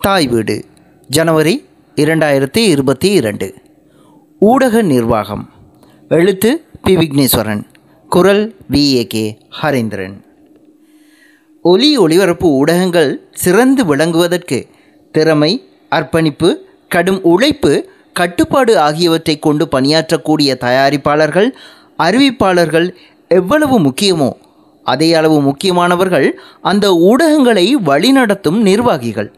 தாய் வீடு. ஜனவரி இரண்டாயிரத்தி இருபத்தி இரண்டு. ஊடக நிர்வாகம். எழுத்து பி. விக்னேஸ்வரன். குரல் வி. ஏ. கே. ஹரேந்திரன். ஒலி ஒளிபரப்பு ஊடகங்கள் சிறந்து விளங்குவதற்கு திறமை அர்ப்பணிப்பு கடும் உழைப்பு கட்டுப்பாடு ஆகியவற்றை கொண்டு பணியாற்றக்கூடிய தயாரிப்பாளர்கள் அறிவிப்பாளர்கள் எவ்வளவு முக்கியமோ அதே அளவு முக்கியமானவர்கள் அந்த ஊடகங்களை வழிநடத்தும் நிர்வாகிகள்.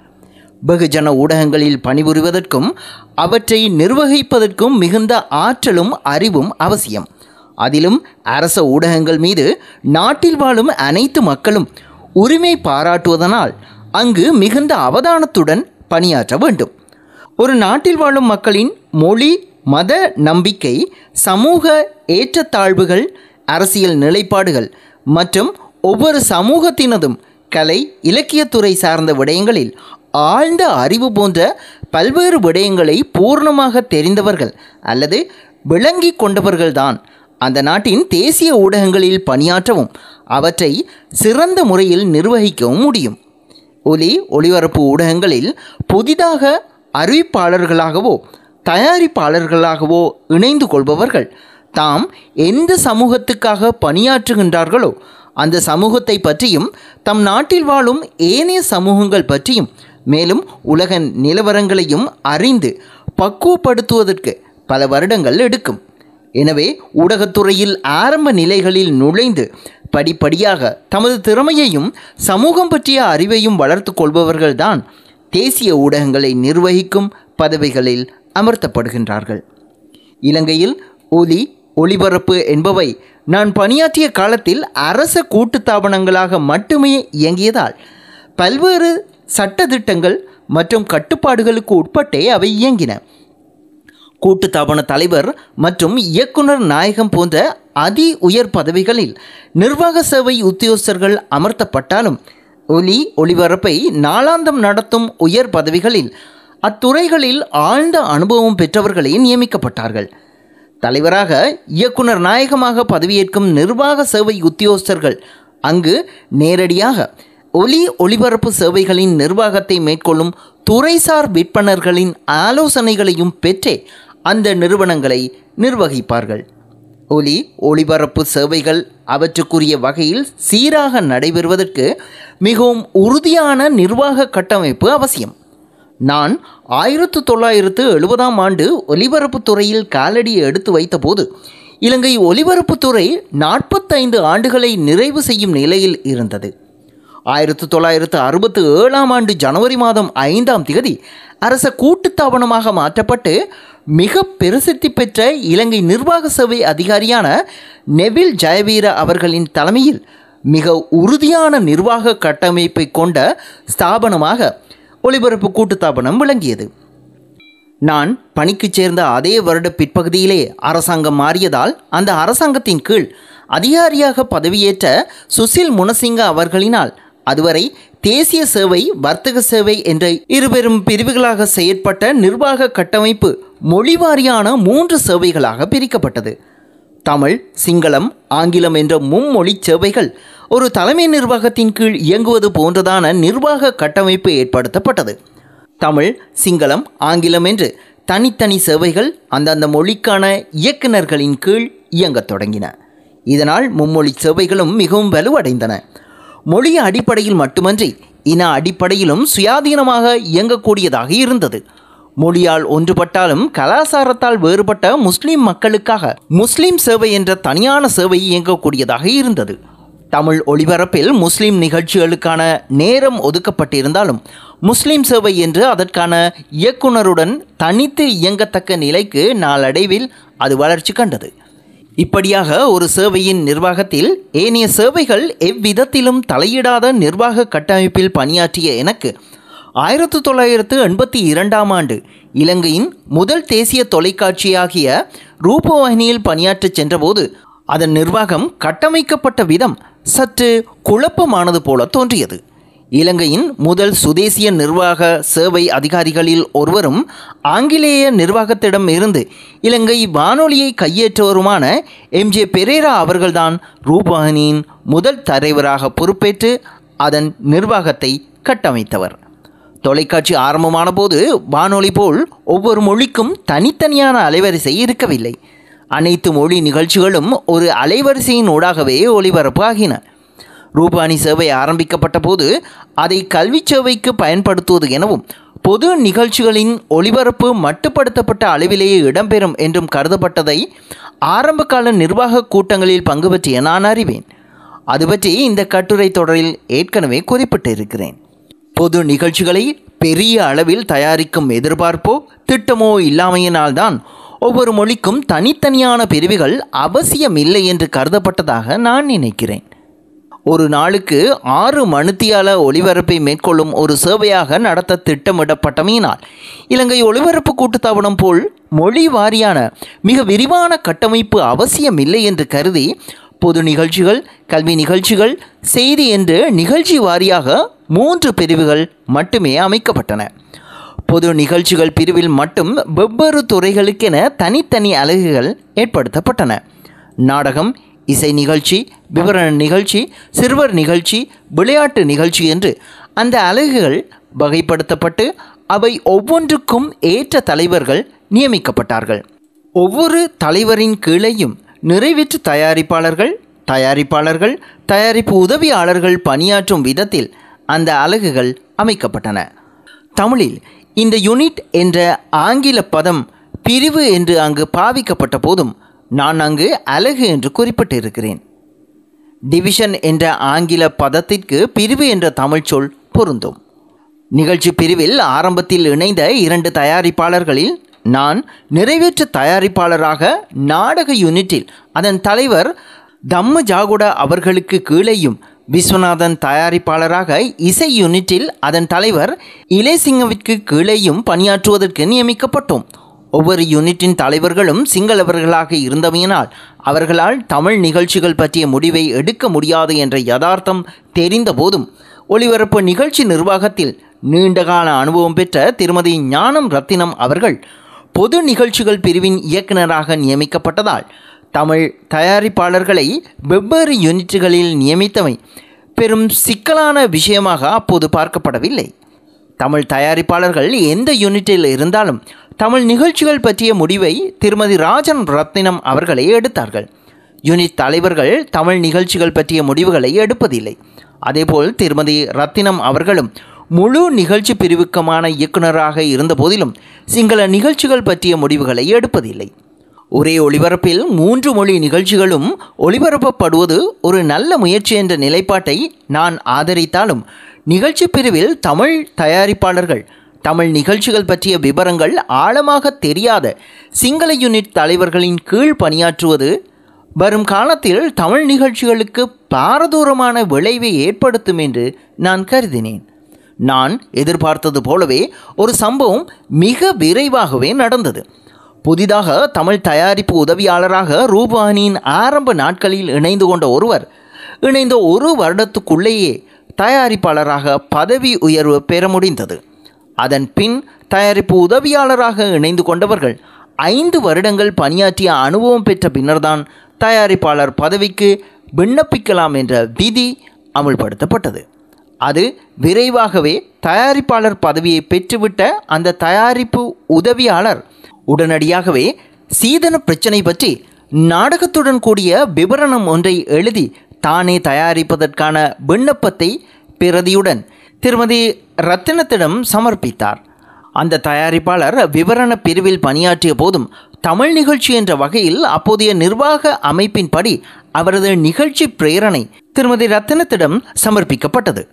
வெகுஜன ஊடகங்களில் பணிபுரிவதற்கும் அவற்றை நிர்வகிப்பதற்கும் மிகுந்த ஆற்றலும் அறிவும் அவசியம். அதிலும் அரச ஊடகங்கள் மீது நாட்டில் வாழும் அனைத்து மக்களும் உரிமை பாராட்டுவதனால் அங்கு மிகுந்த அவதானத்துடன் பணியாற்ற வேண்டும். ஒரு நாட்டில் வாழும் மக்களின் மொழி மத நம்பிக்கை சமூக ஏற்றத்தாழ்வுகள் அரசியல் நிலைப்பாடுகள் மற்றும் ஒவ்வொரு சமூகத்தினதும் கலை இலக்கியத்துறை சார்ந்த விடயங்களில் ஆழ்ந்த அறிவு போன்ற பல்வேறு விடயங்களை பூர்ணமாக தெரிந்தவர்கள் அல்லது விளங்கி கொண்டவர்கள்தான். அந்த நாட்டின் தேசிய ஊடகங்களில் பணியாற்றவும் அவற்றை சிறந்த முறையில் நிர்வகிக்கவும் முடியும். ஒலி ஒளிபரப்பு ஊடகங்களில் புதிதாக அறிவிப்பாளர்களாகவோ தயாரிப்பாளர்களாகவோ இணைந்து கொள்பவர்கள் தாம் எந்த சமூகத்துக்காக பணியாற்றுகின்றார்களோ அந்த சமூகத்தை பற்றியும் தம் நாட்டில் வாழும் ஏனைய சமூகங்கள் பற்றியும் மேலும் உலக நிலவரங்களையும் அறிந்து பக்குவப்படுத்துவதற்கு பல வருடங்கள் எடுக்கும். எனவே ஊடகத்துறையில் ஆரம்ப நிலைகளில் நுழைந்து படிப்படியாக தமது திறமையையும் சமூகம் பற்றிய அறிவையும் வளர்த்து கொள்பவர்கள்தான் தேசிய ஊடகங்களை நிர்வகிக்கும் பதவிகளில் அமர்த்தப்படுகின்றார்கள். இலங்கையில் ஒலி ஒளிபரப்பு என்பவை நான் பணியாற்றிய காலத்தில் அரச கூட்டுத்தாபனங்களாக மட்டுமே இயங்கியதால் பல்வேறு சட்டத்திட்டங்கள் மற்றும் கட்டுப்பாடுகளுக்கு உட்பட்டே அவை இயங்கின. கூட்டுத்தாபன தலைவர் மற்றும் இயக்குனர் நாயகம் போன்ற அதி உயர் பதவிகளில் நிர்வாக சேவை உத்தியோகஸ்தர்கள் அமர்த்தப்பட்டாலும் ஒலி ஒளிபரப்பை நாளாந்தம் நடத்தும் உயர் பதவிகளில் அத்துறைகளில் ஆழ்ந்த அனுபவம் பெற்றவர்களே நியமிக்கப்பட்டார்கள். தலைவராக இயக்குனர் நாயகமாக பதவியேற்கும் நிர்வாக சேவை உத்தியோகஸ்தர்கள் அங்கு நேரடியாக ஒலி ஒளிபரப்பு சேவைகளின் நிர்வாகத்தை மேற்கொள்ளும் துறைசார் விற்பனர்களின் ஆலோசனைகளையும் பெற்றே அந்த நிறுவனங்களை நிர்வகிப்பார்கள். ஒலி ஒளிபரப்பு சேவைகள் அவற்றுக்குரிய வகையில் சீராக நடைபெறுவதற்கு மிகவும் உறுதியான நிர்வாக கட்டமைப்பு அவசியம். நான் ஆயிரத்து தொள்ளாயிரத்து எழுபதாம் ஆண்டு ஒலிபரப்புத் துறையில் காலடி எடுத்து வைத்தபோது இலங்கை ஒலிபரப்புத்துறை நாற்பத்தைந்து ஆண்டுகளை நிறைவு செய்யும் நிலையில் இருந்தது. ஆயிரத்து தொள்ளாயிரத்து அறுபத்து ஏழாம் ஆண்டு ஜனவரி மாதம் ஐந்தாம் தேதி அரச கூட்டுத்தாபனமாக மாற்றப்பட்டு மிக பிரசித்தி பெற்ற இலங்கை நிர்வாக சேவை அதிகாரியான நெவில் ஜெயவீர அவர்களின் தலைமையில் மிக உறுதியான நிர்வாக கட்டமைப்பை கொண்ட ஸ்தாபனமாக ஒளிபரப்பு கூட்டுத்தாபனம் விளங்கியது. நான் பணிக்கு சேர்ந்த அதே வருட பிற்பகுதியிலே அரசாங்கம் மாறியதால் அந்த அரசாங்கத்தின் கீழ் அதிகாரியாக பதவியேற்ற சுசில் முனசிங்க அவர்களினால் அதுவரை தேசிய சேவை வர்த்தக சேவை என்ற இருபெரும் பிரிவுகளாக செயற்பட்ட நிர்வாக கட்டமைப்பு மொழிவாரியான மூன்று சேவைகளாக பிரிக்கப்பட்டது. தமிழ் சிங்களம் ஆங்கிலம் என்ற மும்மொழி சேவைகள் ஒரு தலைமை நிர்வாகத்தின் கீழ் இயங்குவது போன்றதான நிர்வாக கட்டமைப்பு ஏற்படுத்தப்பட்டது. தமிழ் சிங்களம் ஆங்கிலம் என்று தனித்தனி சேவைகள் அந்தந்த மொழிக்கான இயக்குநர்களின் கீழ் இயங்கத் தொடங்கின. இதனால் மும்மொழி சேவைகளும் மிகவும் வலுவடைந்தன. மொழி அடிப்படையில் மட்டுமன்றி இன அடிப்படையிலும் சுயாதீனமாக இயங்கக்கூடியதாக இருந்தது. மொழியால் ஒன்றுபட்டாலும் கலாச்சாரத்தால் வேறுபட்ட முஸ்லீம் மக்களுக்காக முஸ்லீம் சேவை என்ற தனியான சேவை இயங்கக்கூடியதாக இருந்தது. தமிழ் ஒளிபரப்பில் முஸ்லீம் நிகழ்ச்சிகளுக்கான நேரம் ஒதுக்கப்பட்டிருந்தாலும் முஸ்லீம் சேவை என்று அதற்கான இயக்குனருடன் தனித்து இயங்கத்தக்க நிலைக்கு நாளடைவில் அது வளர்ச்சி கண்டது. இப்படியாக ஒரு சேவையின் நிர்வாகத்தில் ஏனைய சேவைகள் எவ்விதத்திலும் தலையிடாத நிர்வாக கட்டமைப்பில் பணியாற்றிய எனக்கு ஆயிரத்து தொள்ளாயிரத்து எண்பத்தி இரண்டாம் ஆண்டு இலங்கையின் முதல் தேசிய தொலைக்காட்சியாகிய ரூபவாகினியில் பணியாற்றச் சென்றபோது அதன் நிர்வாகம் கட்டமைக்கப்பட்ட விதம் சற்று குழப்பமானது போல தோன்றியது. இலங்கையின் முதல் சுதேசிய நிர்வாக சேவை அதிகாரிகளில் ஒருவரும் ஆங்கிலேய நிர்வாகத்திடம் இருந்து இலங்கை வானொலியை கையேற்றவருமான எம்ஜே பெரேரா அவர்கள்தான் ரூபானியின் முதல் தலைவராக பொறுப்பேற்று அதன் நிர்வாகத்தை கட்டமைத்தவர். தொலைக்காட்சி ஆரம்பமான போது வானொலி போல் ஒவ்வொரு மொழிக்கும் தனித்தனியான அலைவரிசை இருக்கவில்லை. அனைத்து மொழி நிகழ்ச்சிகளும் ஒரு அலைவரிசையின் ஊடாகவே ஒளிபரப்பு ஆகின. ரூபானி சேவை ஆரம்பிக்கப்பட்ட போது அதை கல்வி சேவைக்கு பயன்படுத்துவது எனவும் பொது நிகழ்ச்சிகளின் ஒளிபரப்பு மட்டுப்படுத்தப்பட்ட அளவிலேயே இடம்பெறும் என்றும் கருதப்பட்டதை ஆரம்பகால நிர்வாக கூட்டங்களில் பங்கு பற்றிய நான் அறிவேன். அது பற்றி இந்த கட்டுரை தொடரில் ஏற்கனவே குறிப்பிட்டிருக்கிறேன். பொது நிகழ்ச்சிகளை பெரிய அளவில் தயாரிக்கும் எதிர்பார்ப்போ திட்டமோ இல்லாமையினால்தான் ஒவ்வொரு மொழிக்கும் தனித்தனியான பிரிவுகள் அவசியமில்லை என்று கருதப்பட்டதாக நான் நினைக்கிறேன். ஒரு நாளுக்கு ஆறு மணித்தியால ஒளிபரப்பை மேற்கொள்ளும் ஒரு சேவையாக நடத்த திட்டமிடப்பட்டமையினால் இலங்கை ஒளிபரப்பு கூட்டுத்தாபனம் போல் மொழி வாரியான மிக விரிவான கட்டமைப்பு அவசியம் இல்லை என்று கருதி பொது நிகழ்ச்சிகள் கல்வி நிகழ்ச்சிகள் செய்தி என்று நிகழ்ச்சி வாரியாக மூன்று பிரிவுகள் மட்டுமே அமைக்கப்பட்டன. பொது நிகழ்ச்சிகள் பிரிவில் மட்டும் வெவ்வேறு துறைகளுக்கென தனித்தனி அலகுகள் ஏற்படுத்தப்பட்டன. நாடகம் இசை நிகழ்ச்சி விவரண நிகழ்ச்சி சிறுவர் நிகழ்ச்சி விளையாட்டு நிகழ்ச்சி என்று அந்த அலகுகள் வகைப்படுத்தப்பட்டு அவை ஒவ்வொன்றுக்கும் ஏற்ற தலைவர்கள் நியமிக்கப்பட்டார்கள். ஒவ்வொரு தலைவரின் கீழேயும் நிறைவேற்று தயாரிப்பாளர்கள் தயாரிப்பாளர்கள் தயாரிப்பு உதவியாளர்கள் பணியாற்றும் விதத்தில் அந்த அலகுகள் அமைக்கப்பட்டன. தமிழில் இந்த யூனிட் என்ற ஆங்கில பதம் பிரிவு என்று அங்கு பாவிக்கப்பட்ட போதும் நான் அங்கு அழகு என்று குறிப்பிட்டிருக்கிறேன். டிவிஷன் என்ற ஆங்கில பதத்திற்கு பிரிவு என்ற தமிழ் சொல் பொருந்தும். நிகழ்ச்சி பிரிவில் ஆரம்பத்தில் இணைந்த இரண்டு தயாரிப்பாளர்களில் நான் நிறைவேற்று தயாரிப்பாளராக நாடக யூனிட்டில் அதன் தலைவர் தம்ம ஜாகுடா அவர்களுக்கு கீழேயும் விஸ்வநாதன் தயாரிப்பாளராக இசை யூனிட்டில் அதன் தலைவர் இளையசிங்கவிற்கு கீழேயும் பணியாற்றுவதற்கு நியமிக்கப்பட்டோம். ஒவ்வொரு யூனிட்டின் தலைவர்களும் சிங்களவர்களாக இருந்தமையினால் அவர்களால் தமிழ் நிகழ்ச்சிகள் பற்றிய முடிவை எடுக்க முடியாது என்ற யதார்த்தம் தெரிந்த போதும் ஒளிபரப்பு நிகழ்ச்சி நிர்வாகத்தில் நீண்டகால அனுபவம் பெற்ற திருமதி ஞானம் ரத்தினம் அவர்கள் பொது நிகழ்ச்சிகள் பிரிவின் இயக்குநராக நியமிக்கப்பட்டதால் தமிழ் தயாரிப்பாளர்களை வெவ்வேறு யூனிட்டுகளில் நியமித்தவை பெரும் சிக்கலான விஷயமாக அப்போது பார்க்கப்படவில்லை. தமிழ் தயாரிப்பாளர்கள் எந்த யூனிட்டில் இருந்தாலும் தமிழ் நிகழ்ச்சிகள் பற்றிய முடிவை திருமதி ராஜன் ரத்தினம் அவர்களே எடுத்தார்கள். யூனிட் தலைவர்கள் தமிழ் நிகழ்ச்சிகள் பற்றிய முடிவுகளை எடுப்பதில்லை. அதேபோல் திருமதி ரத்தினம் அவர்களும் முழு நிகழ்ச்சி பிரிவுக்குமான இயக்குநராக இருந்தபோதிலும் சிங்கள நிகழ்ச்சிகள் பற்றிய முடிவுகளை எடுப்பதில்லை. ஒரே ஒளிபரப்பில் மூன்று மொழி நிகழ்ச்சிகளும் ஒளிபரப்பப்படுவது ஒரு நல்ல முயற்சி என்ற நிலைப்பாட்டை நான் ஆதரித்தாலும் நிகழ்ச்சி பிரிவில் தமிழ் தயாரிப்பாளர்கள் தமிழ் நிகழ்ச்சிகள் பற்றிய விவரங்கள் ஆழமாக தெரியாத சிங்கள யூனிட் தலைவர்களின் கீழ் பணியாற்றுவது வரும் காலத்தில் தமிழ் நிகழ்ச்சிகளுக்கு பாரதூரமான விளைவை ஏற்படுத்தும் என்று நான் கருதினேன். நான் எதிர்பார்த்தது போலவே ஒரு சம்பவம் மிக விரைவாகவே நடந்தது. புதிதாக தமிழ் தயாரிப்பு உதவியாளராக ரூபானியின் ஆரம்ப நாட்களில் இணைந்து கொண்ட ஒருவர் இணைந்த ஒரு வருடத்துக்குள்ளேயே தயாரிப்பாளராக பதவி உயர்வு பெற முடிந்தது. அதன் பின் தயாரிப்பு உதவியாளராக இணைந்து கொண்டவர்கள் ஐந்து வருடங்கள் பணியாற்றிய அனுபவம் பெற்ற பின்னர்தான் தயாரிப்பாளர் பதவிக்கு விண்ணப்பிக்கலாம் என்ற விதி அமுல்படுத்தப்பட்டது. அது விரைவாகவே தயாரிப்பாளர் பதவியை பெற்றுவிட்ட அந்த தயாரிப்பு உதவியாளர் உடனடியாகவே சீதன பிரச்சனை பற்றி நாடகத்துடன் கூடிய விவரணம் ஒன்றை எழுதி தானே தயாரிப்பதற்கான விண்ணப்பத்தை பிரதியுடன் திருமதி ரத்தினத்திடம் சமர்ப்பித்தார். அந்த தயாரிப்பாளர் விவரண பிரிவில் பணியாற்றிய போதும் தமிழ் நிகழ்ச்சி என்ற வகையில் அப்போதைய நிர்வாக அமைப்பின்படி அவரது நிகழ்ச்சி பிரேரணை திருமதி ரத்தினத்திடம் சமர்ப்பிக்கப்பட்டது.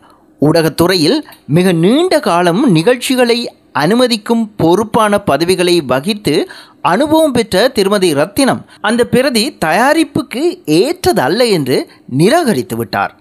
ஊடகத்துறையில் மிக நீண்ட காலம் நிகழ்ச்சிகளை அனுமதிக்கும் பொறுப்பான பதவிகளை வகித்து அனுபவம் பெற்ற திருமதி ரத்தினம் அந்த பிரதி தயாரிப்புக்கு ஏற்றதல்ல என்று நிராகரித்து விட்டார்.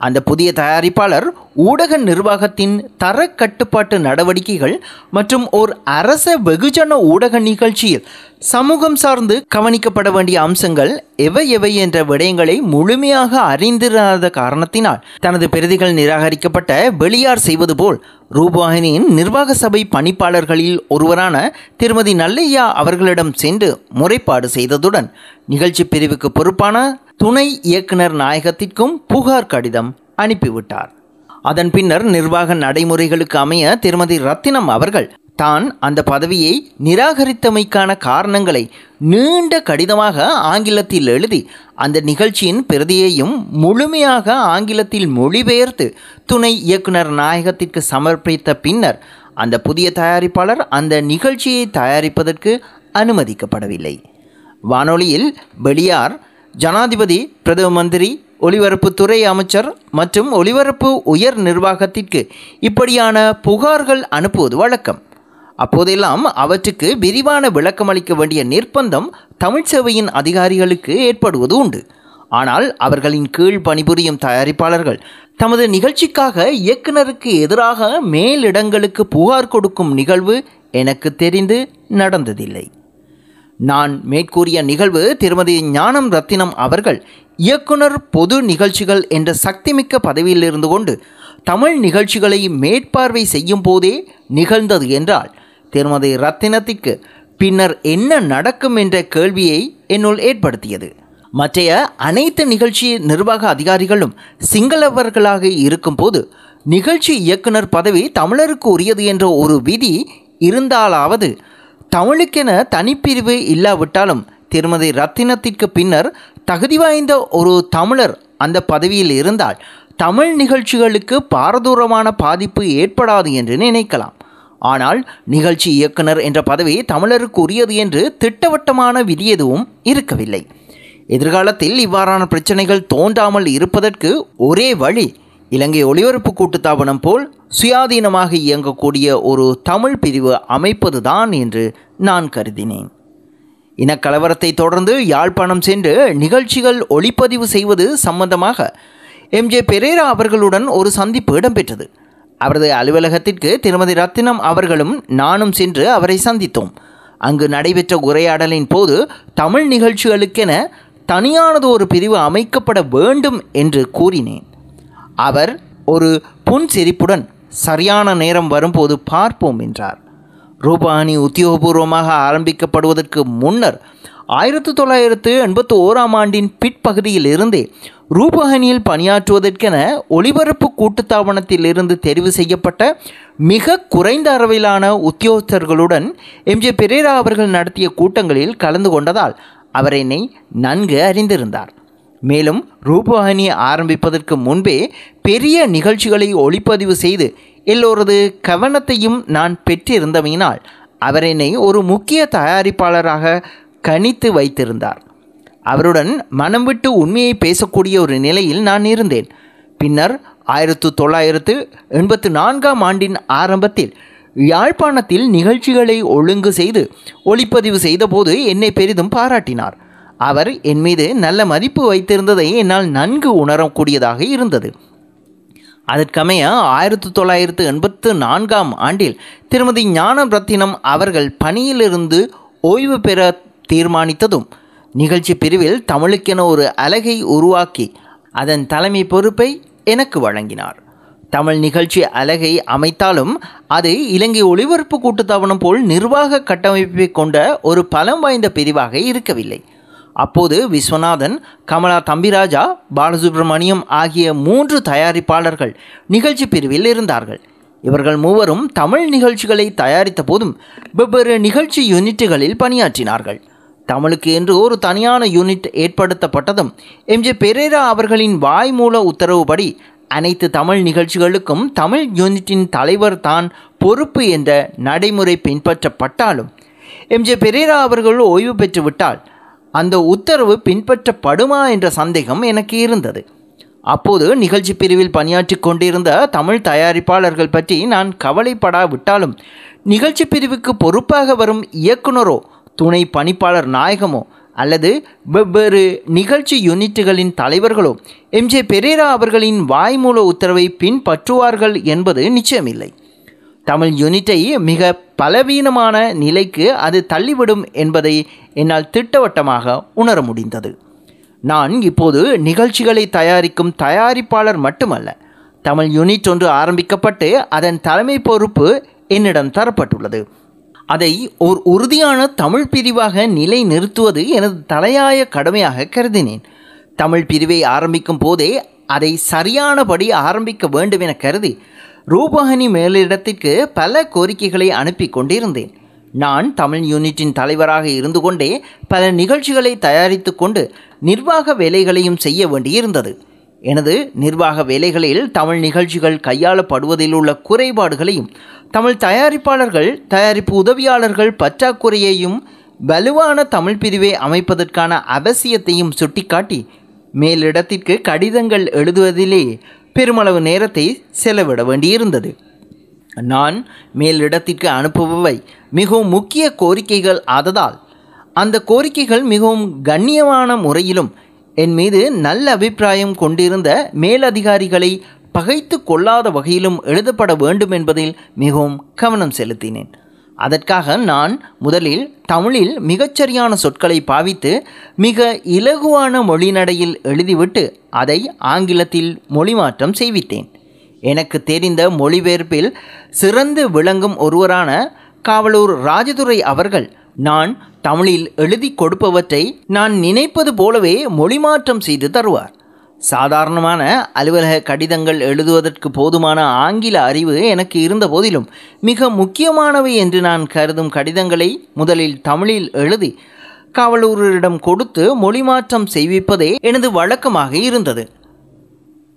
அந்த புதிய தயாரிப்பாளர் ஊடக நிர்வாகத்தின் தர கட்டுப்பாட்டு நடவடிக்கைகள் மற்றும் ஓர் அரச வெகுஜன ஊடக நிகழ்ச்சியில் சமூகம் சார்ந்து கவனிக்கப்பட வேண்டிய அம்சங்கள் எவை எவை என்ற விடயங்களை முழுமையாக அறிந்திராத காரணத்தினால் தனது பிரதிகள் நிராகரிக்கப்பட்ட வெளியார் செய்வது போல் ரூபாயினியின் நிர்வாக சபை பணிப்பாளர்களில் ஒருவரான திருமதி நல்லையா அவர்களிடம் சென்று முறைப்பாடு செய்ததுடன் நிகழ்ச்சி பிரிவுக்கு பொறுப்பான துணை இயக்குனர் நாயகத்திற்கும் புகார் கடிதம் அனுப்பிவிட்டார். அதன் பின்னர் நிர்வாக நடைமுறைகளுக்கு அமைய திருமதி ரத்தினம் அவர்கள் தான் அந்த பதவியை நிராகரித்தமைக்கான காரணங்களை நீண்ட கடிதமாக ஆங்கிலத்தில் எழுதி அந்த நிகழ்ச்சியின் பிரதியையும் முழுமையாக ஆங்கிலத்தில் மொழிபெயர்த்து துணை இயக்குனர் நாயகத்திற்கு சமர்ப்பித்த பின்னர் அந்த புதிய தயாரிப்பாளர் அந்த நிகழ்ச்சியை தயாரிப்பதற்கு அனுமதிக்கப்படவில்லை. வானொலியில் வெளியார் ஜனாதிபதி பிரதம மந்திரி ஒலிபரப்புத்துறை அமைச்சர் மற்றும் ஒலிபரப்பு உயர் நிர்வாகத்திற்கு இப்படியான புகார்கள் அனுப்புவது வழக்கம். அப்போதெல்லாம் அவற்றுக்கு விரிவான விளக்கம் அளிக்க வேண்டிய நிர்பந்தம் தமிழ் சேவையின் அதிகாரிகளுக்கு ஏற்படுவது உண்டு. ஆனால் அவர்களின் கீழ் பணிபுரியும் தயாரிப்பாளர்கள் தமது நிகழ்ச்சிக்காக இயக்குனருக்கு எதிராக மேலிடங்களுக்கு புகார் கொடுக்கும் நிகழ்வு எனக்கு தெரிந்து நடந்ததில்லை. நான் மேற்கூறிய நிகழ்வு திருமதி ஞானம் ரத்தினம் அவர்கள் இயக்குனர் பொது நிகழ்ச்சிகள் என்ற சக்திமிக்க பதவியில் இருந்து கொண்டு தமிழ் நிகழ்ச்சிகளை மேற்பார்வை செய்யும் போதே நிகழ்ந்தது என்றால் திருமதி ரத்தினத்திற்கு பின்னர் என்ன நடக்கும் என்ற கேள்வியை என்னுள் ஏற்படுத்தியது. மற்றைய அனைத்து நிகழ்ச்சி நிர்வாக அதிகாரிகளும் சிங்களவர்களாக இருக்கும்போது நிகழ்ச்சி இயக்குனர் பதவி தமிழருக்கு உரியது என்ற ஒரு விதி இருந்தாலாவது தமிழுக்கென தனிப்பிரிவு இல்லாவிட்டாலும் திருமதி ரத்தினத்திற்கு பின்னர் தகுதி வாய்ந்த ஒரு தமிழர் அந்த பதவியில் இருந்தால் தமிழ் நிகழ்ச்சிகளுக்கு பாரதூரமான பாதிப்பு ஏற்படாது என்று நினைக்கலாம். ஆனால் நிகழ்ச்சி இயக்குனர் என்ற பதவி தமிழருக்கு உரியது என்று திட்டவட்டமான விதி எதுவும் இருக்கவில்லை. எதிர்காலத்தில் இவ்வாறான பிரச்சனைகள் தோன்றாமல் இருப்பதற்கு ஒரே வழி இலங்கை ஒளிபரப்பு கூட்டுத்தாபனம் போல் சுயாதீனமாக இயங்கக்கூடிய ஒரு தமிழ் பிரிவு அமைப்பதுதான் என்று நான் கருதினேன். இனக்கலவரத்தை தொடர்ந்து யாழ்ப்பாணம் சென்று நிகழ்ச்சிகள் ஒளிப்பதிவு செய்வது சம்பந்தமாக எம்ஜே பெரேரா அவர்களுடன் ஒரு சந்திப்பு இடம்பெற்றது. அவரது அலுவலகத்திற்கு திருமதி ரத்தினம் அவர்களும் நானும் சென்று அவரை சந்தித்தோம். அங்கு நடைபெற்ற உரையாடலின் போது தமிழ் நிகழ்ச்சிகளுக்கென தனியானது ஒரு பிரிவு அமைக்கப்பட வேண்டும் என்று கூறினேன். அவர் ஒரு புன்சிரிப்புடன் சரியான நேரம் வரும்போது பார்ப்போம் என்றார். ரூபானி உத்தியோகபூர்வமாக ஆரம்பிக்கப்படுவதற்கு முன்னர் ஆயிரத்தி தொள்ளாயிரத்து எண்பத்தி ஓராம் ஆண்டின் பிற்பகுதியில் இருந்தே ரூபஹனியில் பணியாற்றுவதற்கென ஒளிபரப்பு கூட்டுத்தாபனத்திலிருந்து தெரிவு செய்யப்பட்ட மிக குறைந்த அளவிலான உத்தியோகஸ்தர்களுடன் எம்ஜே பெரேரா அவர்கள் நடத்திய கூட்டங்களில் கலந்து கொண்டதால் அவர் என்னை நன்கு அறிந்திருந்தார். மேலும் ரூபவாகினி ஆரம்பிப்பதற்கு முன்பே பெரிய நிகழ்ச்சிகளை ஒளிப்பதிவு செய்து எல்லோரது கவனத்தையும் நான் பெற்றிருந்தமையினால் அவர் என்னை ஒரு முக்கிய தயாரிப்பாளராக கணித்து வைத்திருந்தார். அவருடன் மனம் விட்டு உண்மையை பேசக்கூடிய ஒரு நிலையில் நான் இருந்தேன். பின்னர் ஆயிரத்து தொள்ளாயிரத்து எண்பத்து நான்காம் ஆண்டின் ஆரம்பத்தில் யாழ்ப்பாணத்தில் நிகழ்ச்சிகளை ஒழுங்கு செய்து ஒளிப்பதிவு செய்தபோது என்னை பெரிதும் பாராட்டினார். அவர் என் மீது நல்ல மதிப்பு வைத்திருந்ததை என்னால் நன்கு உணரக்கூடியதாக இருந்தது. அதற்கமைய ஆயிரத்தி தொள்ளாயிரத்து எண்பத்து நான்காம் ஆண்டில் திருமதி ஞான ரத்தினம் அவர்கள் பணியிலிருந்து ஓய்வு பெற தீர்மானித்ததும் நிகழ்ச்சி பிரிவில் தமிழுக்கென ஒரு அலகை உருவாக்கி அதன் தலைமை பொறுப்பை எனக்கு வழங்கினார். தமிழ் நிகழ்ச்சி அலகை அமைத்தாலும் அது இலங்கை ஒளிபரப்பு கூட்டுத்தாபனம் போல் நிர்வாக கட்டமைப்பை கொண்ட ஒரு பலம் வாய்ந்த பிரிவாக இருக்கவில்லை. அப்போது விஸ்வநாதன் கமலா தம்பிராஜா பாலசுப்ரமணியம் ஆகிய மூன்று தயாரிப்பாளர்கள் நிகழ்ச்சி பிரிவில் இருந்தார்கள். இவர்கள் மூவரும் தமிழ் நிகழ்ச்சிகளை தயாரித்த போதும் வெவ்வேறு நிகழ்ச்சி யூனிட்டுகளில் பணியாற்றினார்கள். தமிழுக்கு என்று ஒரு தனியான யூனிட் ஏற்படுத்தப்பட்டதும் எம்ஜே பெரேரா அவர்களின் வாய்மூல உத்தரவுப்படி அனைத்து தமிழ் நிகழ்ச்சிகளுக்கும் தமிழ் யூனிட்டின் தலைவர் தான் பொறுப்பு என்ற நடைமுறை பின்பற்றப்பட்டாலும் எம்ஜே பெரேரா அவர்கள் ஓய்வு பெற்றுவிட்டால் அந்த உத்தரவு பின்பற்றப்படுமா என்ற சந்தேகம் எனக்கு இருந்தது. அப்போது நிகழ்ச்சி பிரிவில் பணியாற்றி கொண்டிருந்த தமிழ் தயாரிப்பாளர்கள் பற்றி நான் கவலைப்படாவிட்டாலும் நிகழ்ச்சி பிரிவுக்கு பொறுப்பாக வரும் இயக்குனரோ துணை பணிப்பாளர் நாயகமோ அல்லது வெவ்வேறு நிகழ்ச்சி யூனிட்டுகளின் தலைவர்களோ எம்ஜே பெரேரா அவர்களின் வாய்மூல உத்தரவை பின்பற்றுவார்கள் என்பது நிச்சயமில்லை. தமிழ் யூனிட்டை மிக பலவீனமான நிலைக்கு அது தள்ளிவிடும் என்பதை என்னால் திட்டவட்டமாக உணர முடிந்தது. நான் இப்போது நிகழ்ச்சிகளை தயாரிக்கும் தயாரிப்பாளர் மட்டுமல்ல தமிழ் யூனிட் ஒன்று ஆரம்பிக்கப்பட்டு அதன் தலைமை பொறுப்பு என்னிடம் தரப்பட்டுள்ளது. அதை ஓர் உறுதியான தமிழ் பிரிவாக நிலை நிறுத்துவது எனது தலையாய கடமையாக கருதினேன். தமிழ் பிரிவை ஆரம்பிக்கும் போதே அதை சரியானபடி ஆரம்பிக்க வேண்டும் என கருதி ரூபகணி மேலிடத்திற்கு பல கோரிக்கைகளை அனுப்பி கொண்டிருந்தேன். நான் தமிழ் யூனிட்டின் தலைவராக இருந்து கொண்டே பல நிகழ்ச்சிகளை தயாரித்து கொண்டு நிர்வாக வேலைகளையும் செய்ய வேண்டியிருந்தது. எனது நிர்வாக வேலைகளில் தமிழ் நிகழ்ச்சிகள் கையாளப்படுவதில் உள்ள குறைபாடுகளையும் தமிழ் தயாரிப்பாளர்கள் தயாரிப்பு உதவியாளர்கள் பற்றாக்குறையையும் வலுவான தமிழ் பிரிவை அமைப்பதற்கான அவசியத்தையும் சுட்டிக்காட்டி மேலிடத்திற்கு கடிதங்கள் எழுதுவதிலே பெருமளவு நேரத்தை செலவிட வேண்டியிருந்தது. நான் மேலிடத்திற்கு அனுப்புபவை மிகவும் முக்கிய கோரிக்கைகள் ஆததால் அந்த கோரிக்கைகள் மிகவும் கண்ணியமான முறையிலும் என் மீது நல்ல அபிப்பிராயம் கொண்டிருந்த மேலதிகாரிகளை பகைத்து கொள்ளாத வகையிலும் எழுதப்பட வேண்டும் என்பதில் மிகவும் கவனம் செலுத்தினேன். அதற்காக நான் முதலில் தமிழில் மிகச்சரியான சொற்களை பாவித்து மிக இலகுவான மொழிநடையில் எழுதிவிட்டு அதை ஆங்கிலத்தில் மொழிமாற்றம் செய்வித்தேன். எனக்கு தெரிந்த மொழிபெயர்ப்பில் சிறந்து விளங்கும் ஒருவரான காவலூர் ராஜதுரை அவர்கள் நான் தமிழில் எழுதி கொடுப்பவற்றை நான் நினைப்பது போலவே மொழிமாற்றம் செய்து தருவார். சாதாரணமான அலுவலக கடிதங்கள் எழுதுவதற்கு போதுமான ஆங்கில அறிவு எனக்கு இருந்த போதிலும் மிக முக்கியமானவை என்று நான் கருதும் கடிதங்களை முதலில் தமிழில் எழுதி காவலூரிடம் கொடுத்து மொழிமாற்றம் செய்விப்பதே எனது வழக்கமாக இருந்தது.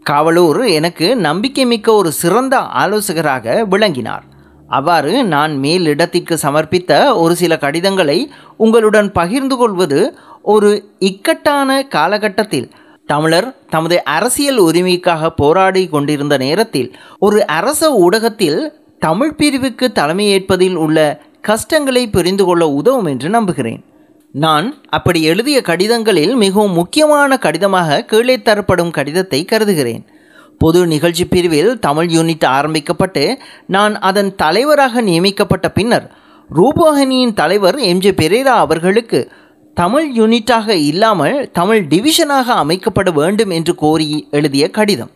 காவலூர் எனக்கு நம்பிக்கை மிக்க ஒரு சிறந்த ஆலோசகராக விளங்கினார். அவ்வாறு நான் மேலிடத்திற்கு சமர்ப்பித்த ஒரு சில கடிதங்களை உங்களுடன் பகிர்ந்து கொள்வது ஒரு இக்கட்டான காலகட்டத்தில் தமிழர் தமது அரசியல் உரிமைக்காக போராடி கொண்டிருந்த நேரத்தில் ஒரு அரச ஊடகத்தில் தமிழ் பிரிவுக்கு தலைமையேற்பதில் உள்ள கஷ்டங்களை புரிந்து கொள்ள உதவும் என்று நம்புகிறேன். நான் அப்படி எழுதிய கடிதங்களில் மிகவும் முக்கியமான கடிதமாக கீழே தரப்படும் கடிதத்தை கருதுகிறேன். பொது நிகழ்ச்சி பிரிவில் தமிழ் யூனிட் ஆரம்பிக்கப்பட்டு நான் அதன் தலைவராக நியமிக்கப்பட்ட பின்னர் ரூபோகினியின் தலைவர் எம்ஜே பெரேரா அவர்களுக்கு தமிழ் யூனிட்டாக இல்லாமல் தமிழ் டிவிஷனாக அமைக்கப்பட வேண்டும் என்று கோரி எழுதிய கடிதம்.